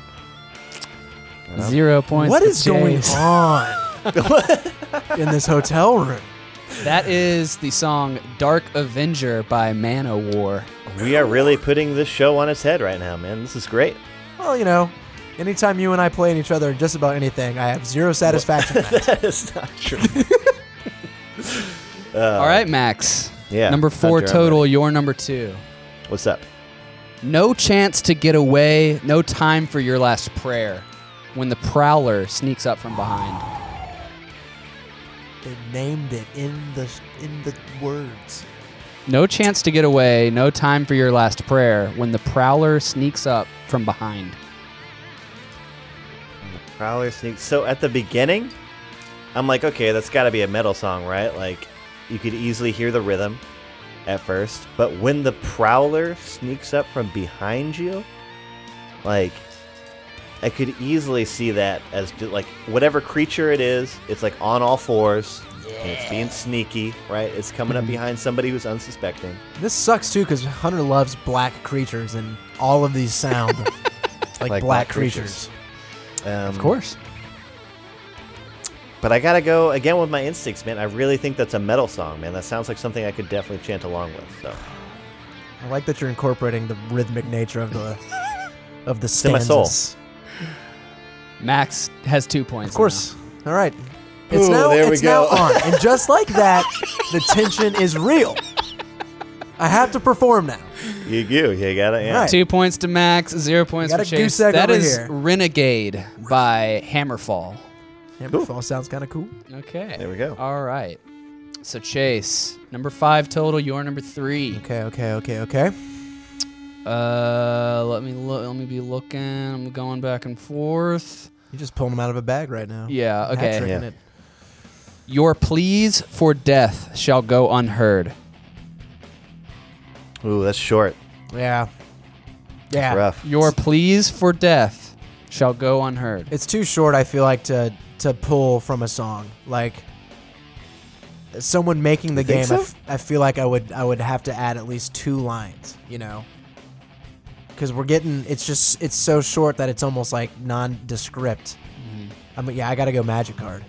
Well, Zero points. What to going on in this hotel room? That is the song Dark Avenger by Manowar. We are really putting this show on its head right now, man. This is great. Well, you know, anytime you and I play in each other in just about anything, I have zero satisfaction. that. that is not true. Uh, All right, Max. Yeah. Number four Hunter, I'm total, ready. your number two. What's up? No chance to get away, no time for your last prayer. When the prowler sneaks up from behind. They named it in the in the words. No chance to get away, no time for your last prayer. When the prowler sneaks up from behind. Prowler sneaks. So at the beginning, I'm like, okay, that's got to be a metal song, right? Like, you could easily hear the rhythm at first, but when the Prowler sneaks up from behind you, like, I could easily see that as ju- like whatever creature it is, it's like on all fours. And it's being sneaky, right? It's coming up behind somebody who's unsuspecting. This sucks too because Hunter loves black creatures and all of these sound like, Like black, black creatures. Um, Of course. But I gotta go again with my instincts, man. I really think that's a metal song, man. That sounds like something I could definitely chant along with. So I like that you're incorporating the rhythmic nature of the of the in my soul. Stanzas. Max has two points. Of course. All right. It's Ooh, now there we it's now go. on. And just like that, the tension is real. I have to perform now. You do. You got it. Yeah. Right. Two points to Max, zero points got for a Chase. goose egg That over is here. Renegade by Hammerfall. Hammerfall sounds kind of cool. Okay. There we go. All right. So Chase, number five total. You're number three. Okay, okay, okay, okay. Uh, let me look. Let me be looking. I'm going back and forth. You're just pulling them out of a bag right now. Yeah. Okay. Hat-tricking Yeah. it. Your pleas for death shall go unheard. Ooh, that's short. Yeah. Yeah. Rough. Your pleas for death shall go unheard. It's too short, I feel like, to to pull from a song. Like someone making the You game, I, so? f- I feel like I would I would have to add at least two lines, you know. Because we're getting, it's just, it's so short that it's almost like nondescript. Mm-hmm. I mean, yeah, I got to go magic card.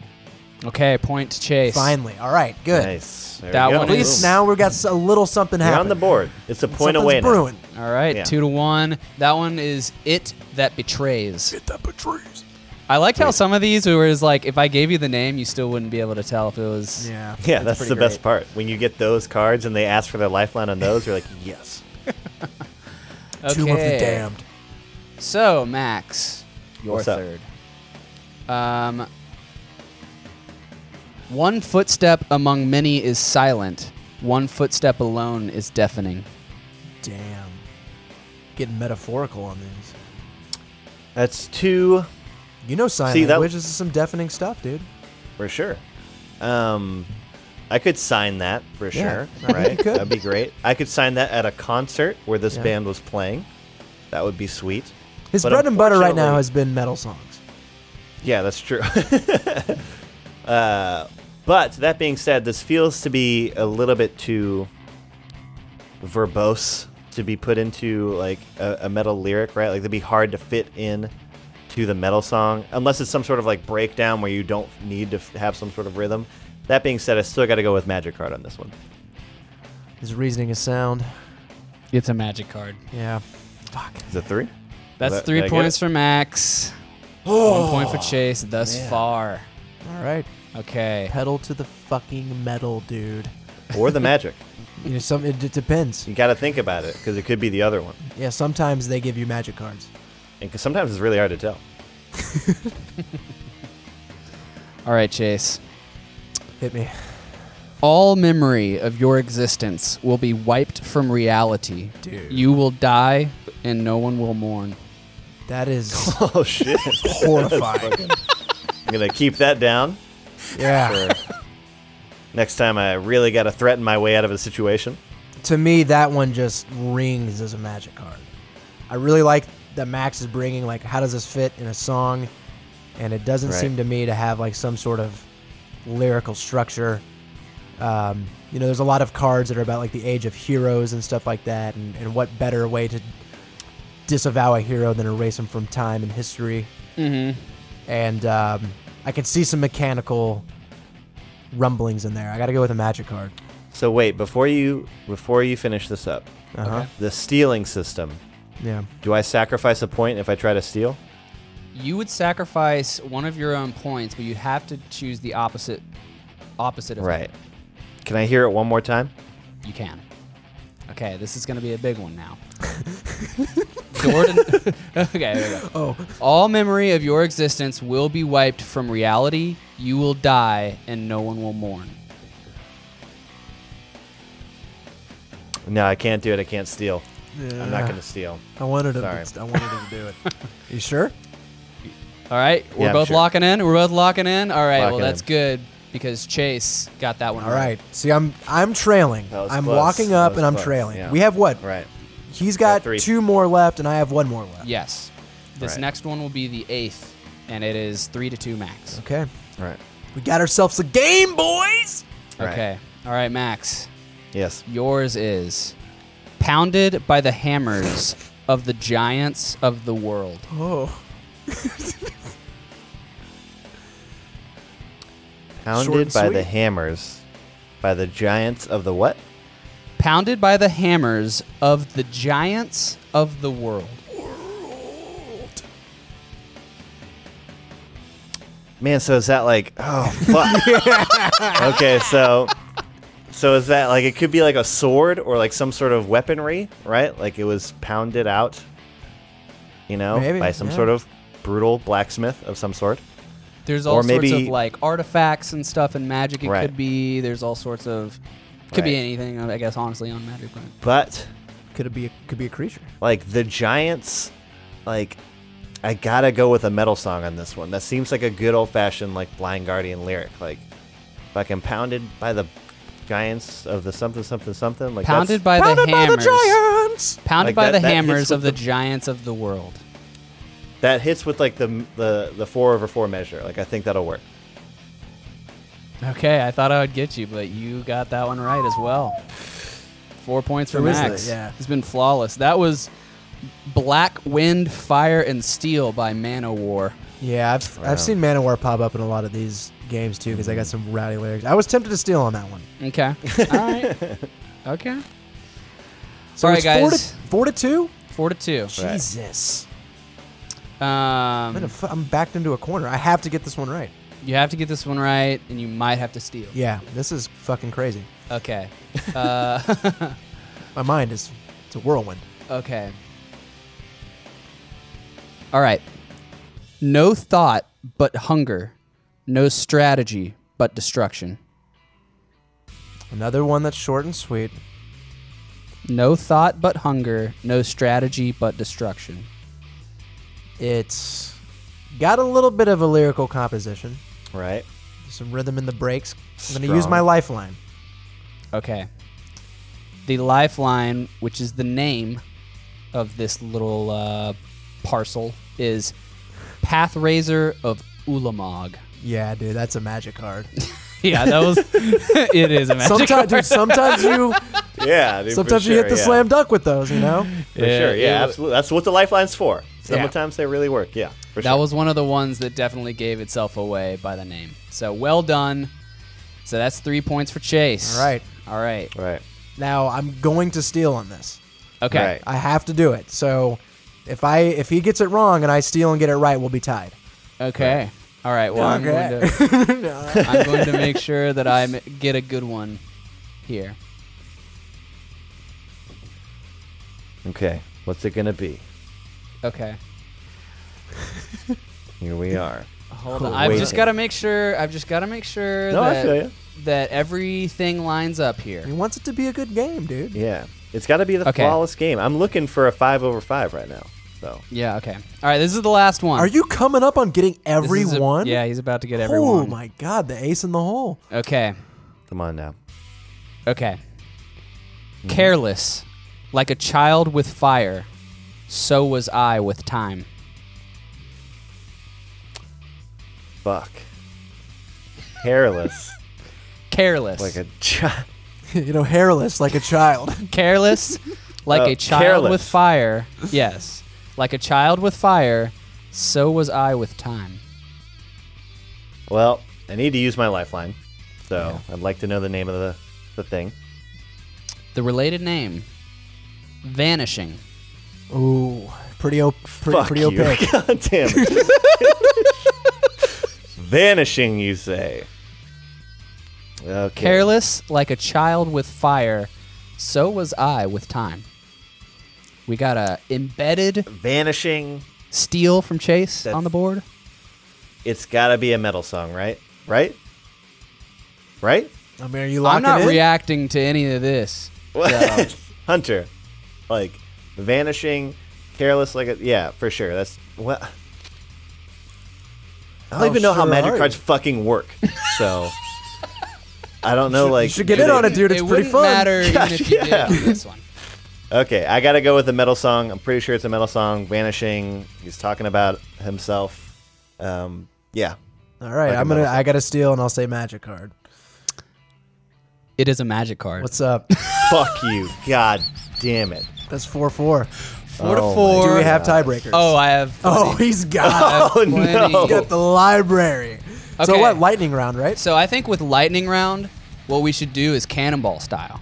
Okay. Point to Chase. Finally, all right, good. Nice. There That go. one At least is- now we've got a little something You're happening. on the board. It's a point Something's away now. brewing. All right. Yeah. Two to one. That one is it that betrays. It that betrays. I liked how some of these were is like if I gave you the name, you still wouldn't be able to tell if it was. Yeah. Yeah, That's that's, pretty the best part. When you get those cards and they ask for their lifeline on those, you're like, yes. Okay. Tomb of the Damned. So Max, your What's up? third. Um. One footstep among many is silent. One footstep alone is deafening. Damn. Getting metaphorical on these. That's two You know sign See, that- language. This is some deafening stuff, dude. for sure. Um, I could sign that for Yeah, sure. I Right? could. That'd be great. I could sign that at a concert where this Yeah. band was playing. That would be sweet. His But bread and butter right now unfortunately- has been metal songs. Yeah, that's true. uh, but that being said, this feels to be a little bit too verbose to be put into like a, a metal lyric, right? Like it'd be hard to fit in to the metal song unless it's some sort of like breakdown where you don't need to f- have some sort of rhythm. That being said, I still got to go with Magic Card on this one. His reasoning is sound. It's a magic card. Yeah. Fuck. Is it three? That's Did I- three get points it? for Max. One point for oh, Chase thus man. far. All right. Okay. Pedal to the fucking metal, dude. Or the Magic. You know, some it, it depends. You got to think about it because it could be the other one. Yeah, sometimes they give you magic cards. And 'cause sometimes it's really hard to tell. All right, Chase. Hit me. All memory of your existence will be wiped from reality. Dude. You will die, and no one will mourn. That is Oh shit! horrifying. I'm gonna keep that down. yeah. for next time I really got to threaten my way out of a situation. To me, that one just rings as a magic card. I really like that Max is bringing like, how does this fit in a song? And it doesn't Right. seem to me to have like some sort of lyrical structure. Um, you know, there's a lot of cards that are about like the age of heroes and stuff like that, and, and what better way to disavow a hero than erase him from time and history. Mm-hmm. And um, I can see some mechanical rumblings in there. I got to go with a magic card. So wait, before you before you finish this up, Uh huh. Okay. the stealing system. Yeah. Do I sacrifice a point if I try to steal? You would sacrifice one of your own points, but you have to choose the opposite opposite of Right. Can I hear it one more time? that. You can. Okay, this is going to be a big one now. Jordan. okay, there we go. Oh, All memory of your existence will be wiped from reality. You will die, and no one will mourn. No, I can't do it. I can't steal. yeah. I'm not gonna steal. I wanted to. Sorry. I wanted to do it. you sure? All right, we're Yeah, both sure. locking in. We're both locking in. All right, well that's in. good because Chase got that one All right. See, I'm I'm trailing. That was I'm close. walking That up was and I'm close, trailing. yeah. We have what? Right. He's got three. two more left, and I have one more left. Yes. This Right. next one will be the eighth, and it is three to two max. Okay. Right. We got ourselves a game, boys. Right. Okay. All right, Max. Yes. Yours is pounded by the hammers of the giants of the world. Oh. Pounded by the hammers, by the giants of the what? Pounded by the hammers of the giants of the world. Man, so is that like oh fuck? okay, so so is that like it could be like a sword or like some sort of weaponry, right? Like it was pounded out, you know, Maybe, by some yeah. sort of brutal blacksmith of some sort. There's all Or sorts of like artifacts and stuff and magic. It Right. could be. There's all sorts of. Could be anything. I guess honestly on magic. But But Could it be? A, could be a creature. like the giants, like I gotta go with a metal song on this one. That seems like a good old fashioned like Blind Guardian lyric, like fucking pounded by the giants of the something something something. Like pounded that's- by Pounded the by the giants. Pounded Like by that- the that hammers of the the- giants of the world. That hits with like the the the four over four measure. Like I think that'll work. Okay, I thought I would get you, but you got that one right as well. Four points for Who is Max. it? Yeah. He's been flawless. That was Black Wind, Fire, and Steel by Manowar. Yeah, I've Wow. I've seen Manowar pop up in a lot of these games too because I got mm-hmm. some rowdy lyrics. I was tempted to steal on that one. Okay. All right. Okay. So All right, it's Four to, four to two. Four to two. Right. Jesus, I'm, Um, fu- I'm backed into a corner. I have to get this one right. you have to get this one right, and you might have to steal. Yeah, this is fucking crazy. Okay. Uh, My mind is it's a whirlwind. okay. All right. No thought but hunger. No strategy but destruction. Another one that's short and sweet. No thought but hunger. No strategy but destruction. It's got a little bit of a lyrical composition, Right. some rhythm in the breaks. I'm going to use Strong. my lifeline. Okay. The lifeline, which is the name of this little uh, parcel, is Pathrazer of Ulamog. Yeah, dude, that's a magic card. Yeah, that was. it is a magic sometimes, card. dude, sometimes you Yeah. Dude, sometimes for you sure, hit the yeah. slam dunk with those. You know. For sure. Yeah. it- absolutely. That's what the lifeline's for. Yeah. Sometimes they really work. Yeah. For That sure. was one of the ones that definitely gave itself away by the name. So well done. So that's three points for Chase. All right. All right. right. Now I'm going to steal on this. Okay. Right. I have to do it. So if I if he gets it wrong and I steal and get it right, we'll be tied. Okay. All right. Well, I'm, going to, I'm going to make sure that I get a good one here. Okay. What's it gonna be? Okay. Here we are. Hold on. I've just got to make sure. I've just got to make sure No, I that feel you. that everything lines up here. he wants it to be a good game, dude. Yeah. It's got to be the Okay. flawless game. I'm looking for a five over five right now. So Yeah. Okay. All right. This is the last one. Are you coming up on getting This every is a- one? yeah. He's about to get everyone. Oh my god, the ace in the hole. Okay. come on now. Okay. Mm-hmm. Careless, like a child with fire, so was I with time. Fuck. Hairless. Careless, like a child. you know, hairless like a child. careless, like Uh, a child careless. with fire. Yes, like a child with fire, so was I with time. Well, I need to use my lifeline. So I'd like to know the name of the, the thing. The related name, vanishing. Ooh, pretty op- pretty, Fuck pretty you. opaque. God damn it. Vanishing, you say. Okay. Careless, like a child with fire, so was I with time. We got a embedded Vanishing. steal from Chase That's- on the board. It's got to be a metal song, right? Right? Right? I mean, are you I'm not in? reacting to any of this. So, Hunter. Like, vanishing, careless, like a. Yeah, for sure. That's. What? I don't How even know how sure magic are cards you? fucking work. So. I don't know, like. you should get in they- on it, dude. It's it pretty wouldn't fun. matter even Gosh, if you yeah. did on this one. Okay, I gotta go with the metal song. I'm pretty sure it's a metal song. Vanishing. He's talking about himself. Um, yeah. All right, Like a I'm gonna. metal I gotta steal, and I'll say magic card. It is a magic card. What's up? Fuck you. God damn it. That's four four. four to Oh four? Do we have tiebreakers? Oh, I have. Oh, he's got. Oh no. He got the library. So Okay. what? Lightning round, right? So I think with lightning round, what we should do is cannonball style.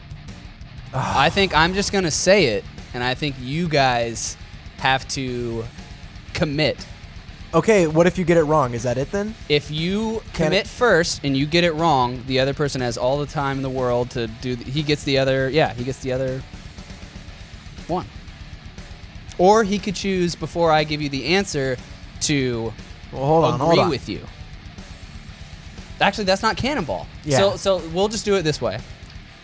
Ah. I think I'm just gonna say it, and I think you guys have to commit. Okay, what if you get it wrong? Is that it then? If you Can commit it- first and you get it wrong, the other person has all the time in the world to do. th- he gets the other. Yeah, he gets the other one. Or he could choose before I give you the answer to Well, hold on, agree hold on. with you. Actually, that's not cannonball. Yeah. So so we'll just do it this way.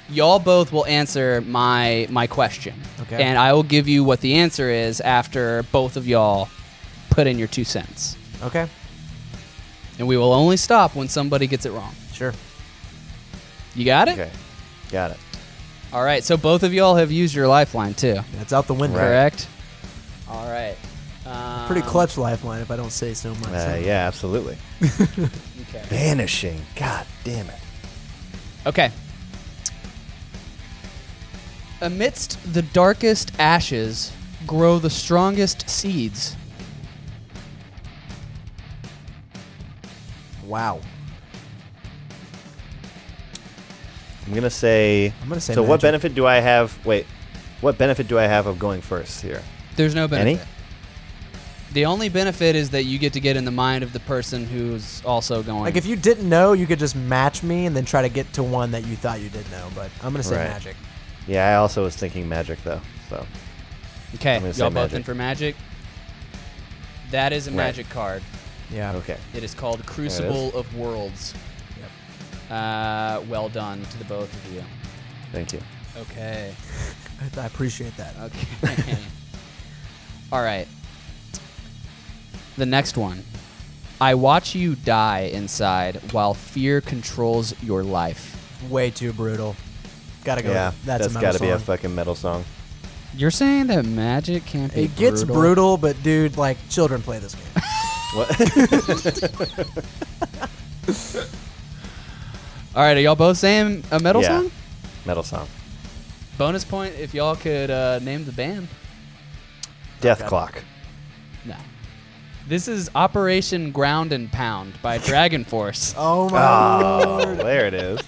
Y'all both will answer my my question. Okay. And I will give you what the answer is after both of y'all put in your two cents. Okay, And we will only stop when somebody gets it wrong. sure. You got it? Okay, got it. All right. So both of y'all have used your lifeline too. That's out the window. Right. Correct? All right. Um, Pretty clutch lifeline, if I don't say so myself. Uh, yeah, absolutely. Okay. Vanishing. God damn it. Okay. Amidst the darkest ashes grow the strongest seeds. Wow. I'm gonna say. I'm gonna say So, what magic. benefit do I have? Wait, what benefit do I have of going first here? There's no benefit. Any? The only benefit is that you get to get in the mind of the person who's also going. Like if you didn't know, you could just match me and then try to get to one that you thought you did know. But I'm gonna say Right. magic. Yeah, I also was thinking magic though. So okay, I'm gonna say y'all both magic. in for magic. That is a Right. magic card. Yeah. okay. It is called Crucible of Worlds. Uh, well done to the both of you. Thank you. Okay. I, I appreciate that. Okay. All right. The next one. I watch you die inside while fear controls your life. Way too brutal. Gotta go. yeah, that's, that's a got metal to be a fucking metal song. You're saying that magic can't be It gets brutal? brutal, but dude, like children play this game. What? All right, are y'all both saying a metal Yeah. song? metal song. Bonus point if y'all could uh, name the band. Death Okay. Clock. No. This is Operation Ground and Pound by DragonForce. Oh my Oh, lord. there it is.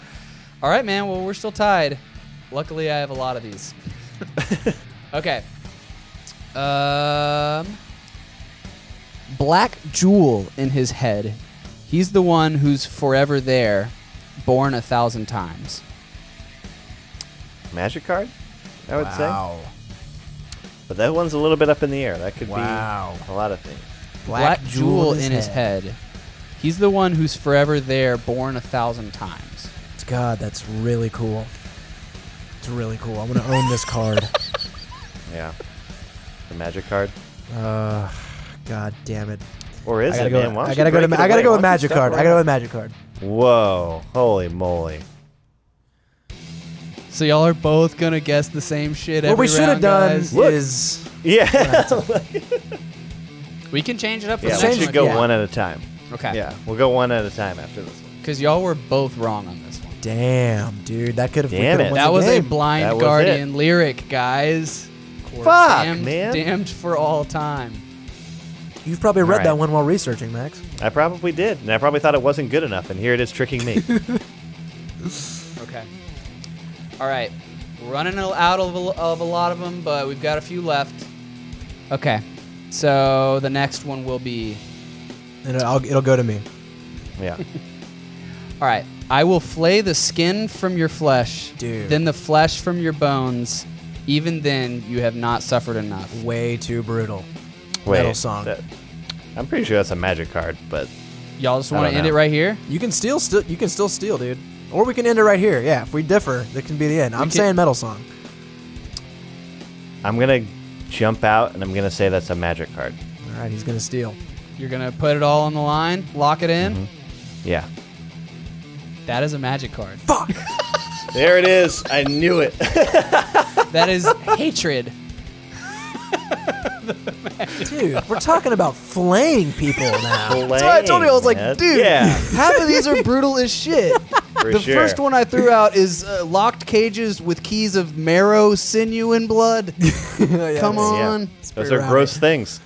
All right, man. Well, we're still tied. Luckily, I have a lot of these. okay. Um, Black Jewel in his head. He's the one who's forever there, born a thousand times. Magic card, I would say. wow. But that one's a little bit up in the air. That could Wow. be a lot of things. Black, Jewel, in his head. He's the one who's forever there, born a thousand times. God, that's really cool. It's really cool. I'm gonna own this card. Yeah. The magic card. Uh, God damn it. Or is I gotta it, go. man? Why I gotta go. To, it I gotta go with magic card. I gotta go with magic card. Whoa. Holy moly. So y'all are both gonna guess the same shit. What we should have done guys. Look. is Yeah. We can change it up for yeah, the we next change should go yeah. one at a time. Okay. Yeah, we'll go one at a time after this one. Because y'all were both wrong on this one. damn, dude. That could have. Been. Damn it. That was a blind was guardian lyric, guys. Fuck, damned, man. Damned for all time. You've probably read All that one while researching, Max. I probably did, and I probably thought it wasn't good enough, and here it is tricking me. Okay. All right. We're running out of a, of a lot of them, but we've got a few left. Okay. So the next one will be And it'll, it'll go to me. yeah. All right. I will flay the skin from your flesh, Dude. then the flesh from your bones. Even then, you have not suffered enough. Way too brutal. Wait. Metal song. that- I'm pretty sure that's a magic card, but Y'all just want to end know. it right here? You can steal. Still, you can still steal, dude. Or we can end it right here. Yeah, if we differ, that can be the end. I'm can- saying metal song. I'm gonna jump out and I'm gonna say that's a magic card. All right, he's gonna steal. You're gonna put it all on the line, lock it in. Mm-hmm. Yeah. That is a magic card. Fuck. There it is. I knew it. That is hatred. Dude, we're talking about flaying people now. That's why I told you I was like, man. dude, Yeah, half of these are brutal as shit. for the sure. first one I threw out is uh, locked cages with keys of marrow, sinew, and blood. Yeah, Come yeah. on. Yeah. Those are around gross things.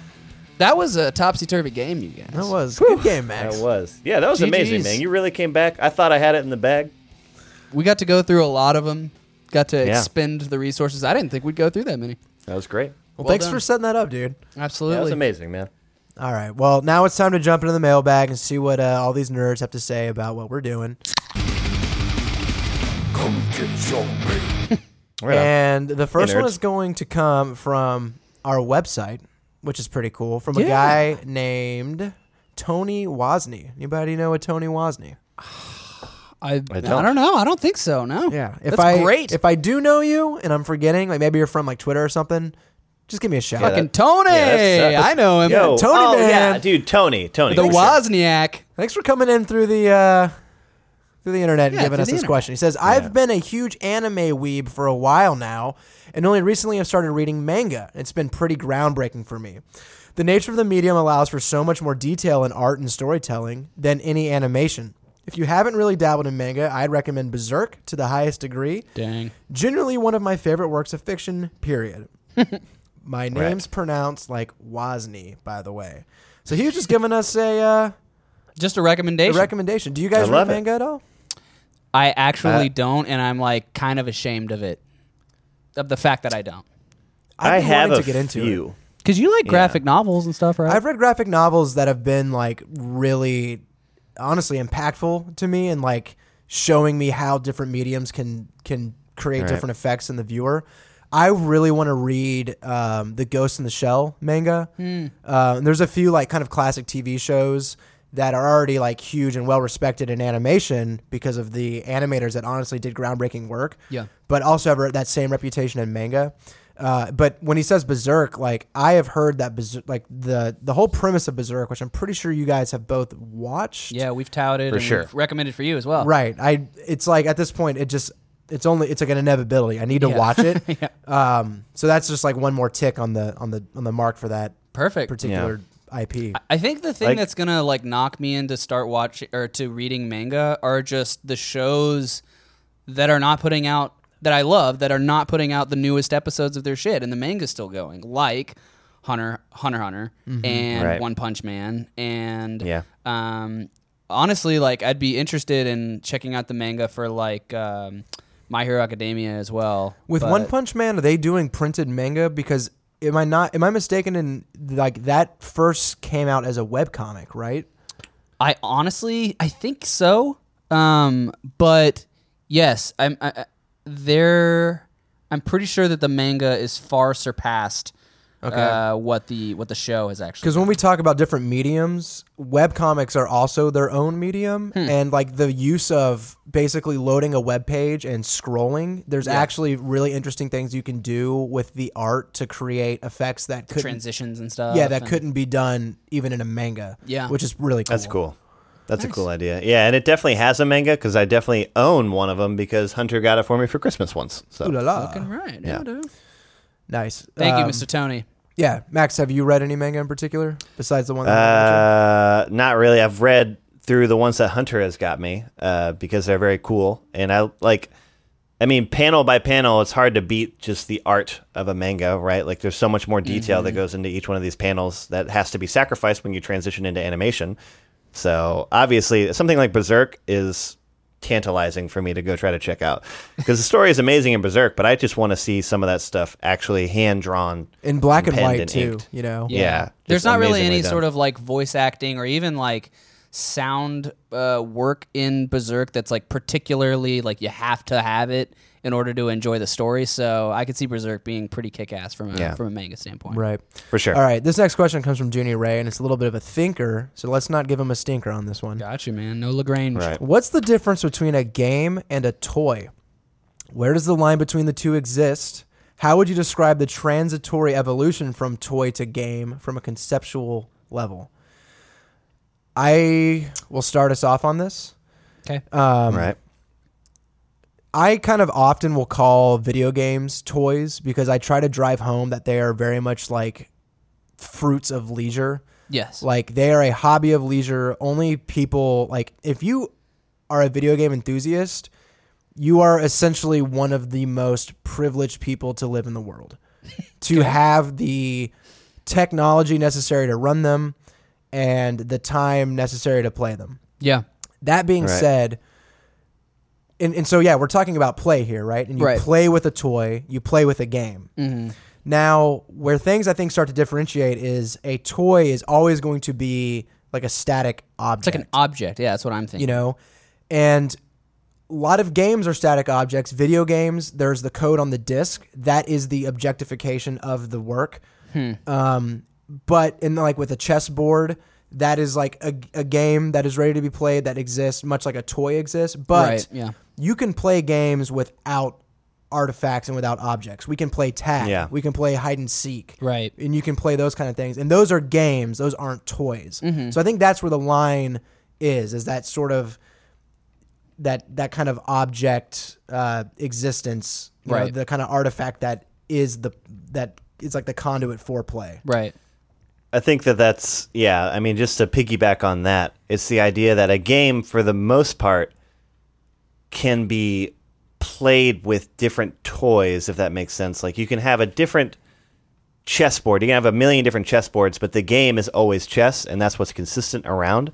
That was a topsy turvy game, you guys. That was a good game, Max. That was. Yeah, that was amazing, GGs. man. You really came back. I thought I had it in the bag. We got to go through a lot of them. got to Yeah. expend the resources. I didn't think we'd go through that many. That was great. Well, Well thanks done. for setting that up, dude. Absolutely. That was amazing, man. All right. Well, now it's time to jump into the mailbag and see what uh, all these nerds have to say about what we're doing. Right on. And the first one is going to come from our website, which is pretty cool, from a Yeah. guy named Tony Wozni. Anybody know a Tony Wozni? I, I, don't. don't. know. I don't think so. No. Yeah. If That's I great. if I do know you and I'm forgetting, like maybe you're from like Twitter or something, just give me a shout. Yeah, Fucking that- Tony. yeah, that's- I know him. Yo, Tony oh, man. yeah, dude, Tony, Tony. the for sure. Wozniak. Thanks for coming in through the uh, through the internet and giving through us the this internet. question. He says, "I've been a huge anime weeb for a while now, and only recently I've started reading manga. It's been pretty groundbreaking for me. The nature of the medium allows for so much more detail in art and storytelling than any animation." If you haven't really dabbled in manga, I'd recommend Berserk to the highest degree. Dang. Generally, one of my favorite works of fiction. Period. my name's pronounced like Wozni, by the way. So he was just giving us a uh, Just a a recommendation. recommendation. Do you guys I read love it. at all? I actually Uh, don't, and I'm like kind of ashamed of it, of the fact that I don't. I've I have a to get into few. it. Because you like graphic novels and stuff, right? I've read graphic novels that have been like really, honestly, impactful to me and like showing me how different mediums can can create Right. different effects in the viewer. I really want to read um, the Ghost in the Shell manga. Hmm. Uh, and there's a few like kind of classic TV shows that are already like huge and well respected in animation because of the animators that honestly did groundbreaking work. Yeah. But also have that same reputation in manga. Uh, but when he says Berserk, like I have heard that Berserk, like the the whole premise of Berserk, which I'm pretty sure you guys have both watched. yeah, we've touted For and sure. we've recommended for you as well. Right. I. It's like at this point, it just it's only it's like an inevitability. I need to Yeah. watch it. Yeah. Um. So that's just like one more tick on the on the on the mark for that Perfect. particular IP. I think the thing Like- that's gonna like knock me into start watching or to reading manga are just the shows that are not putting out that I love that are not putting out the newest episodes of their shit and the manga's still going like Hunter Hunter Hunter and Right. One Punch Man and Yeah. um honestly like I'd be interested in checking out the manga for like um My Hero Academia as well With One Punch Man, are they doing printed manga? Because am I not? Am I mistaken in like that first came out as a web comic, right? I honestly, I think so. Um, but yes, I'm. I, I- there. I'm pretty sure that the manga is far surpassed. Okay. Uh, what the what the show has actually. Because when we talk about different mediums, web comics are also their own medium, and like the use of basically loading a web page and scrolling, there's actually really interesting things you can do with the art to create effects that couldn't, transitions and stuff. yeah, that and- couldn't be done even in a manga. Yeah. which is really cool. That's cool. That's a cool idea. Yeah, and it definitely has a manga because I definitely own one of them because Hunter got it for me for Christmas once. So Ooh la la. Fucking right. Yeah. Yeah. Dude. Nice. Thank you, Um, Mr. Tony. Yeah, Max, have you read any manga in particular besides the one? That I mentioned? Uh, not really. I've read through the ones that Hunter has got me uh, because they're very cool, and I like. I mean, panel by panel, it's hard to beat just the art of a manga, right? Like, there's so much more detail that goes into each one of these panels that has to be sacrificed when you transition into animation. So, obviously, something like Berserk is tantalizing for me to go try to check out because the story is amazing in Berserk, but I just want to see some of that stuff actually hand drawn in black and penned white and too. inked. You know. Yeah, There's not really any done. sort of like voice acting or even like sound uh, work in Berserk that's like particularly like you have to have it in order to enjoy the story. So I could see Berserk being pretty kick ass from a Yeah. from a manga standpoint. Right. for sure. All right. This next question comes from Junior Ray, and it's a little bit of a thinker. So let's not give him a stinker on this one. Gotcha, man. No Lagrange. Right. What's the difference between a game and a toy? Where does the line between the two exist? How would you describe the transitory evolution from toy to game from a conceptual level? I will start us off on this. Okay. Um, right. I kind of often will call video games toys because I try to drive home that they are very much like fruits of leisure. Yes. Like they are a hobby of leisure. Only people like if you are a video game enthusiast, you are essentially one of the most privileged people to live in the world. to have the technology necessary to run them and the time necessary to play them. yeah. That being Right. said, and, and so yeah, we're talking about play here, right? And you Right. play with a toy, you play with a game. Mm-hmm. Now, where things I think start to differentiate is a toy is always going to be like a static object. It's like an object. Yeah, that's what I'm thinking. you know, and a lot of games are static objects. Video games, there's the code on the disc that is the objectification of the work. Hmm. Um, but in like with a chessboard, that is like a, a game that is ready to be played that exists, much like a toy exists. But Right, yeah. you can play games without artifacts and without objects. We can play tag. Yeah. We can play hide and seek. Right. And you can play those kind of things. And those are games. Those aren't toys. Mm-hmm. So I think that's where the line is, is that sort of that that kind of object uh, existence, you know, Right. the kind of artifact that is the that is like the conduit for play. Right. I think that that's yeah. I mean, just to piggyback on that, it's the idea that a game, for the most part, can be played with different toys, if that makes sense. Like you can have a different chessboard. You can have a million different chessboards, but the game is always chess, and that's what's consistent around.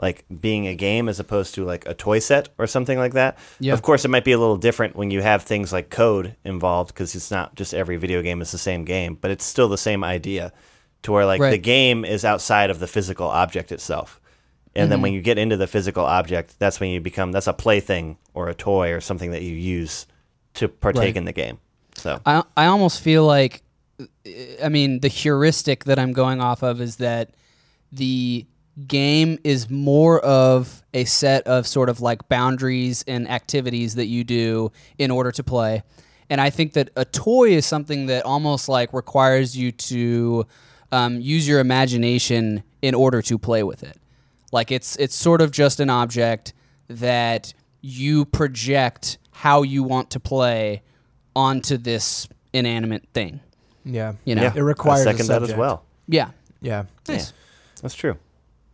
Like being a game as opposed to like a toy set or something like that. Yeah. Of course, it might be a little different when you have things like code involved because it's not just every video game is the same game, but it's still the same idea to where like the game is outside of the physical object itself. And then mm-hmm. when you get into the physical object, that's when you become that's a plaything or a toy or something that you use to partake Right. in the game. So I I almost feel like, I mean, the heuristic that I'm going off of is that the game is more of a set of sort of like boundaries and activities that you do in order to play. And I think that a toy is something that almost like requires you to um, use your imagination in order to play with it. Like it's it's sort of just an object that you project how you want to play onto this inanimate thing. Yeah. You know? yeah, It requires I a second that as well. Yeah. Yeah. Nice. That's true.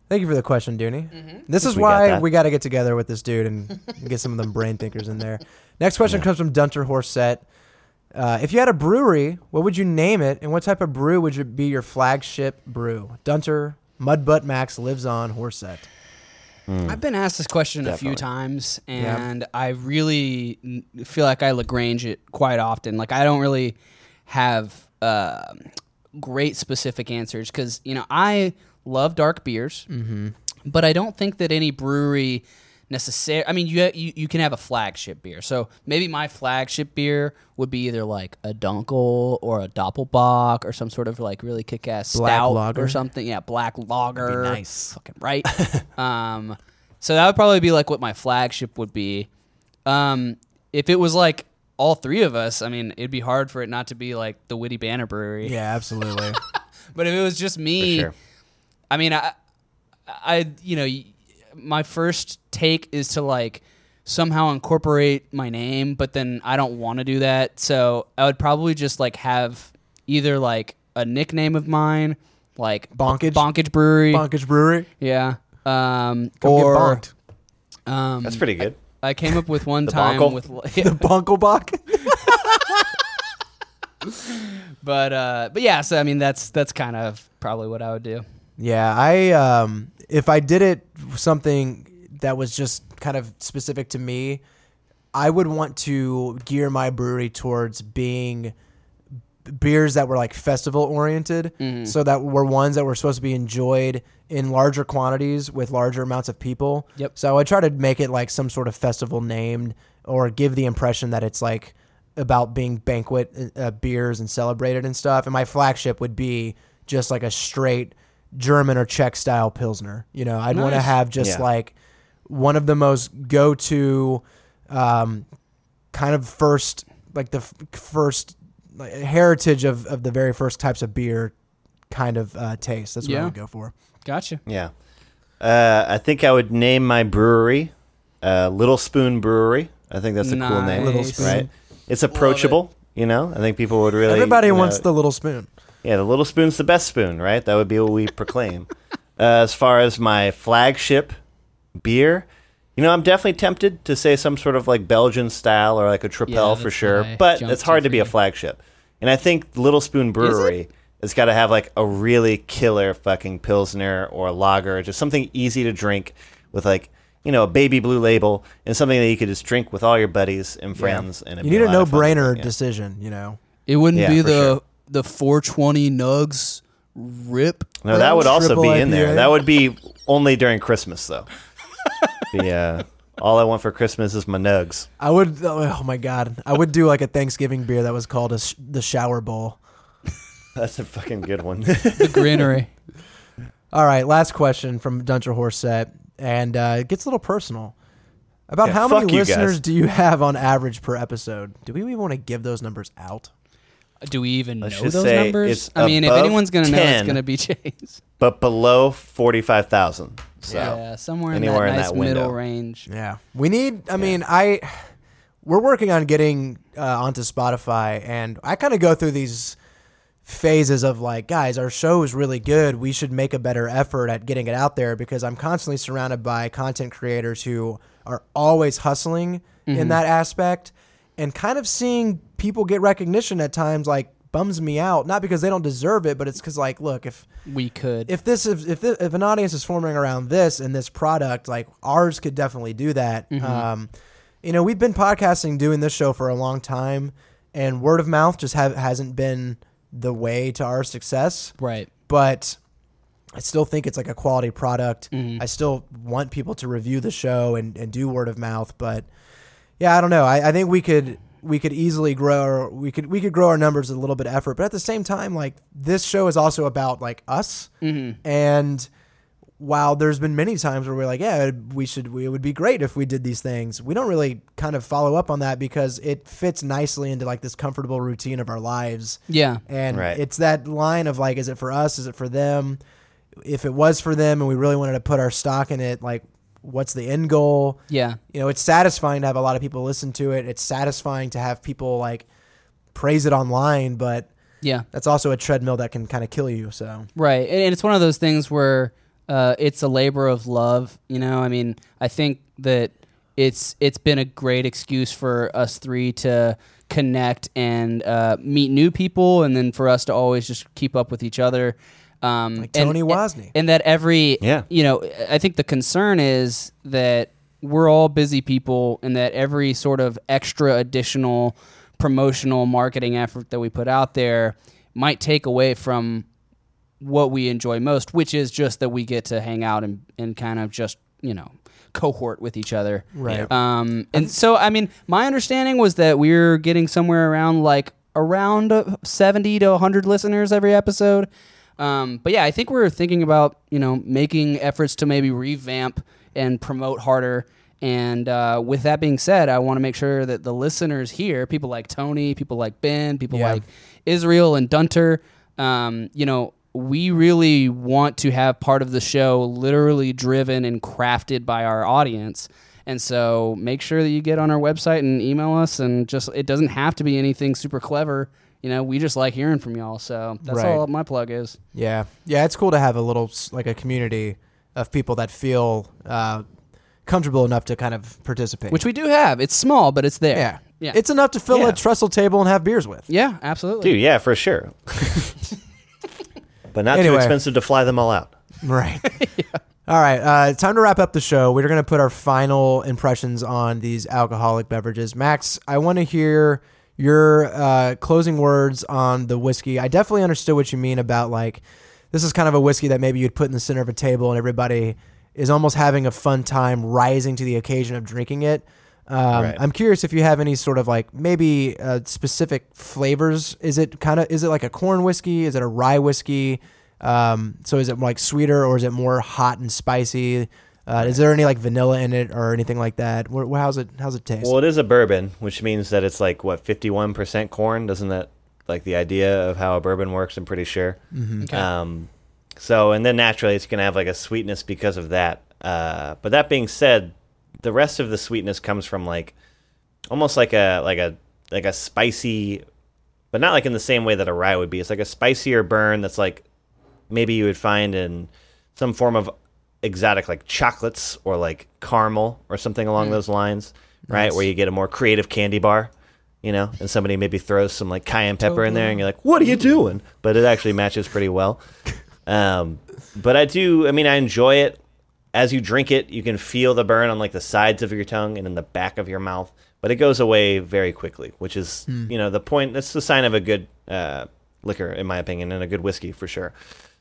Thank you for the question, Dooney. This is We why that. we got to get together with this dude and get some of them brain thinkers in there. Next question comes from Dunter Horset. Uh, if you had a brewery, what would you name it, and what type of brew would you be your flagship brew? Dunter Mudbutt Max lives on Horset. I've been asked this question a few times, and I really feel like I Lagrange it quite often. Like I don't really have uh, great specific answers because you know I love dark beers, but I don't think that any brewery necessary. I mean, you, you you can have a flagship beer, so maybe my flagship beer would be either like a Dunkel or a Doppelbock or some sort of like really kick-ass Black stout lager. or something. Yeah, black lager. nice. Fucking right. um, so that would probably be like what my flagship would be. Um, if it was like all three of us, I mean, it'd be hard for it not to be like the Witty Banter Brewery. Yeah, absolutely. But if it was just me, sure. I mean, I, I, you know, y- my first take is to like somehow incorporate my name, but then I don't want to do that. So I would probably just like have either like a nickname of mine, like Bonkage? Bonkage Brewery, Bonkage Brewery. yeah, um, Come or get um, That's pretty good. I came up with one The time Bonkel? with, The Bonkelbach. but uh, but yeah. So I mean, that's that's kind of probably what I would do. Yeah, I um if I did it something that was just kind of specific to me, I would want to gear my brewery towards being beers that were like festival oriented Mm-hmm. so that were ones that were supposed to be enjoyed in larger quantities with larger amounts of people. Yep. So I try to make it like some sort of festival named or give the impression that it's like about being banquet uh, beers and celebrated and stuff. And my flagship would be just like a straight German or Czech style pilsner. You know, I'd want to have just Yeah. like one of the most go to um, kind of first like the f- first like, heritage of, of the very first types of beer kind of uh, taste. That's what I would go for. Gotcha. Yeah. Uh, I think I would name my brewery uh, Little Spoon Brewery. I think that's a cool name. Little Spoon. Right? It's approachable, you know? I think people would really. Everybody you know- wants the little spoon. Yeah, the little spoon's the best spoon, right? That would be what we proclaim. Uh, as far as my flagship beer, you know, I'm definitely tempted to say some sort of like Belgian style or like a Tripel Yeah, for sure, but it's hard to for be a flagship. And I think Little Spoon Brewery has got to have like a really killer fucking pilsner or lager, just something easy to drink with like you know, a baby blue label and something that you could just drink with all your buddies and friends. And it'd You need a lot of fun to no-brainer decision. You know. It wouldn't Yeah, be the sure. The 420 nugs rip. No, that would also Triple be in there. That would be only during Christmas, though. the uh, all I want for Christmas is my nugs. I would. Oh my god, I would do like a Thanksgiving beer that was called a sh- the shower bowl. That's a fucking good one. The granary. All right, last question from Duncher Horset, and uh, it gets a little personal. About Yeah, how many fuck you guys. listeners do you have on average per episode? Do we even want to give those numbers out? Do we even Let's know just those say numbers? it's I mean, if above anyone's gonna know, it's gonna be Chase. but below forty-five thousand. So yeah, somewhere in anywhere that in nice that window. middle range. Yeah, we need. I mean, I we're working on getting uh, onto Spotify, and I kind of go through these phases of like, guys, our show is really good. We should make a better effort at getting it out there because I'm constantly surrounded by content creators who are always hustling in that aspect, and kind of seeing people get recognition at times like bums me out. Not because they don't deserve it, but it's because like, look, if We could. if this if if, if an audience is forming around this and this product, like ours could definitely do that. Mm-hmm. Um, you know, we've been podcasting, doing this show for a long time, and word of mouth just have, hasn't been the way to our success. right. But I still think it's like a quality product. Mm-hmm. I still want people to review the show and, and do word of mouth. But yeah, I don't know. I, I think we could we could easily grow our, we could we could grow our numbers with a little bit of effort. But at the same time, like this show is also about like us. Mm-hmm. And while there's been many times where we're like, yeah, we should, we, it would be great if we did these things. We don't really kind of follow up on that because it fits nicely into like this comfortable routine of our lives. Yeah. And Right. it's that line of like, is it for us? Is it for them? If it was for them and we really wanted to put our stock in it, like, what's the end goal? Yeah. You know, it's satisfying to have a lot of people listen to it. It's satisfying to have people like praise it online, but Yeah. that's also a treadmill that can kind of kill you. So, Right. And and it's one of those things where uh, it's a labor of love. You know, I mean, I think that it's it's been a great excuse for us three to connect and uh, meet new people, and then for us to always just keep up with each other. Um, Like Tony and- Wozni. and that every Yeah. you know, I think the concern is that we're all busy people, and that every sort of extra additional promotional marketing effort that we put out there might take away from what we enjoy most, which is just that we get to hang out and, and kind of just, you know, cohort with each other. Right. Um, and so, I mean, my understanding was that we are getting somewhere around like around uh, 70 to 100 listeners every episode. Um, but yeah, I think we're thinking about, you know, making efforts to maybe revamp and promote harder. And uh, with that being said, I want to make sure that the listeners here, people like Tony, people like Ben, people Yeah. like Israel and Dunter, um, you know, we really want to have part of the show literally driven and crafted by our audience. And so make sure that you get on our website and email us and just it doesn't have to be anything super clever. You know, we just like hearing from y'all. So that's Right. all my plug is. Yeah, yeah, it's cool to have a little like a community of people that feel uh, comfortable enough to kind of participate. Which we do have. It's small, but it's there. yeah, Yeah. it's enough to fill Yeah. a trestle table and have beers with. yeah, absolutely. Dude, yeah, for sure. but not too expensive to fly them all out. Right. All right. Uh, time to wrap up the show. We're going to put our final impressions on these alcoholic beverages. Max, I want to hear your uh, closing words on the whiskey. I definitely understood what you mean about like this is kind of a whiskey that maybe you'd put in the center of a table and everybody is almost having a fun time rising to the occasion of drinking it. Um, Right. I'm curious if you have any sort of like maybe uh, specific flavors. Is it kind of is it like a corn whiskey? Is it a rye whiskey? Um, so is it like sweeter or is it more hot and spicy? Uh, is there any like vanilla in it or anything like that? Wh- wh- how's it how's it taste? Well, it is a bourbon, which means that it's like what fifty-one percent corn. Doesn't that like the idea of how a bourbon works? I'm pretty sure. Okay. Um, so and then naturally it's gonna have like a sweetness because of that. Uh, but that being said, the rest of the sweetness comes from like almost like a like a like a spicy, but not like in the same way that a rye would be. It's like a spicier burn that's like maybe you would find in some form of exotic like chocolates or like caramel or something along those lines, right? Nice. Where you get a more creative candy bar, you know, and somebody maybe throws some like cayenne pepper in there and you're like, "What are you doing?" But it actually matches pretty well. Um, but I do I mean I enjoy it as you drink it, you can feel the burn on like the sides of your tongue and in the back of your mouth, but it goes away very quickly, which is you know the point. That's the sign of a good uh, liquor, in my opinion, and a good whiskey for sure.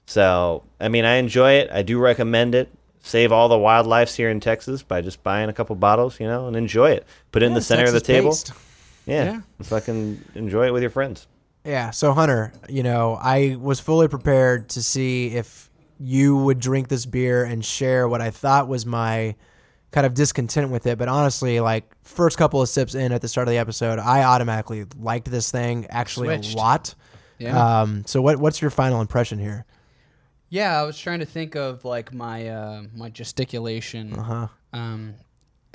So, I mean, I enjoy it. I do recommend it. Save all the wildlife here in Texas by just buying a couple bottles, you know, and enjoy it. Put it in the center of the table. Texas-based. Yeah, Yeah. fucking enjoy it with your friends. Yeah. So Hunter, you know, I was fully prepared to see if you would drink this beer and share what I thought was my kind of discontent with it. But honestly, like first couple of sips in at the start of the episode, I automatically liked this thing actually Switched. a lot. Yeah. Um, so what what's your final impression here? Yeah, I was trying to think of like my uh, my gesticulation. Uh huh. Um,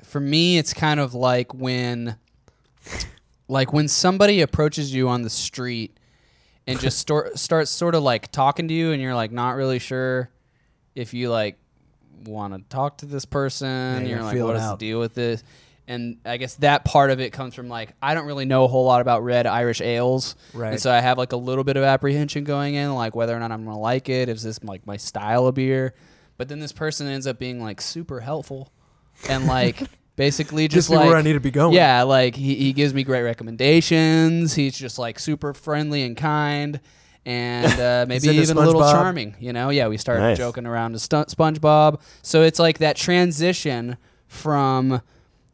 for me, it's kind of like when, like when somebody approaches you on the street and just start starts sort of like talking to you, and you're like not really sure if you like want to talk to this person. you you're gotta like, what is the deal with this? And I guess that part of it comes from like I don't really know a whole lot about red Irish ales, Right. And so I have like a little bit of apprehension going in, like whether or not I'm gonna like it. Is this like my style of beer? But then this person ends up being like super helpful, and like basically just Gets me like where I need to be going. Yeah, like he, he gives me great recommendations. He's just like super friendly and kind, and uh, maybe even a little SpongeBob. charming. You know, yeah, we started Nice. joking around to stu- SpongeBob. So it's like that transition from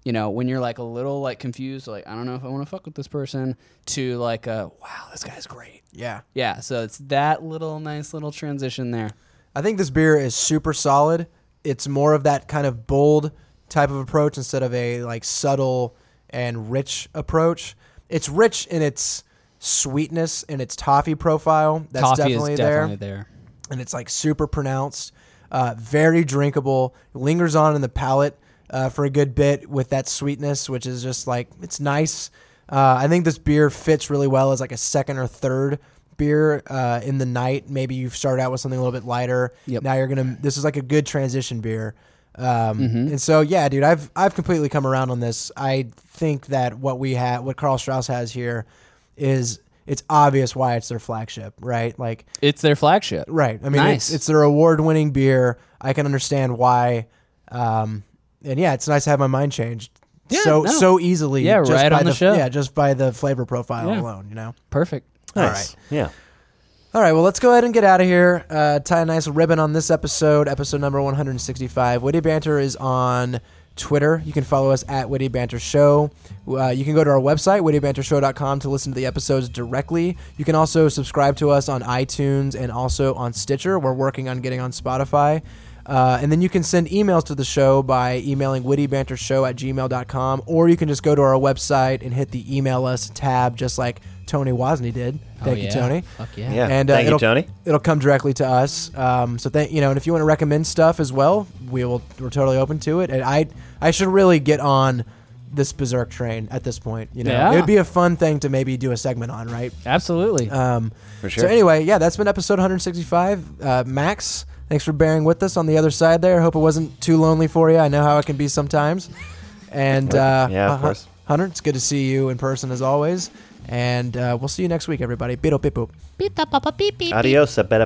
you know when you're like a little like confused, like I don't know if I want to fuck with this person, to like uh, wow, this guy's great. Yeah. Yeah, so it's that little nice little transition there. I think this beer is super solid. It's more of that kind of bold type of approach instead of a like subtle and rich approach. It's rich in its sweetness and its toffee profile. That's Coffee definitely, is there. there. and it's like super pronounced, uh, very drinkable, lingers on in the palate uh, for a good bit with that sweetness, which is just like it's nice. Uh, I think this beer fits really well as like a second or third beer uh, in the night. Maybe you've started out with something a little bit lighter. Yep. Now you're gonna. This is like a good transition beer. Um, Mm-hmm. And so yeah, dude, I've I've completely come around on this. I think that what we have, what Karl Strauss has here, is it's obvious why it's their flagship, right? Like It's their flagship. Right. I mean, Nice. it's it's their award-winning beer. I can understand why. Um, and yeah, it's nice to have my mind changed Yeah, so no. so easily. Yeah, just right by on the f- show. Yeah, just by the flavor profile Yeah. alone. You know. Perfect. All Nice. Yeah. All right. Well, let's go ahead and get out of here. Uh, tie a nice ribbon on this episode, episode number 165. Witty Banter is on Twitter. You can follow us at Witty Banter Show. Uh, you can go to our website, wittybantershow.com, to listen to the episodes directly. You can also subscribe to us on iTunes and also on Stitcher. We're working on getting on Spotify. Uh, and then you can send emails to the show by emailing wittybantershow at gmail.com, or you can just go to our website and hit the email us tab, just like Tony Wozni did. Thank oh, you, yeah. Tony. Fuck yeah. Yeah. And, uh, Thank you, it'll- Tony. It'll come directly to us. Um, so thank you know, and if you want to recommend stuff as well, we will. We're totally open to it. And I, I should really get on this berserk train at this point. You know, Yeah. it would be a fun thing to maybe do a segment on, right? Absolutely. Um, For sure. So anyway, yeah, that's been episode 165. Uh, Max, thanks for bearing with us on the other side there. I hope it wasn't too lonely for you. I know how it can be sometimes. And uh, Yeah, of uh, course. Hunter, it's good to see you in person as always. And uh, we'll see you next week, everybody. Beetle, beep, boop. Adios, a better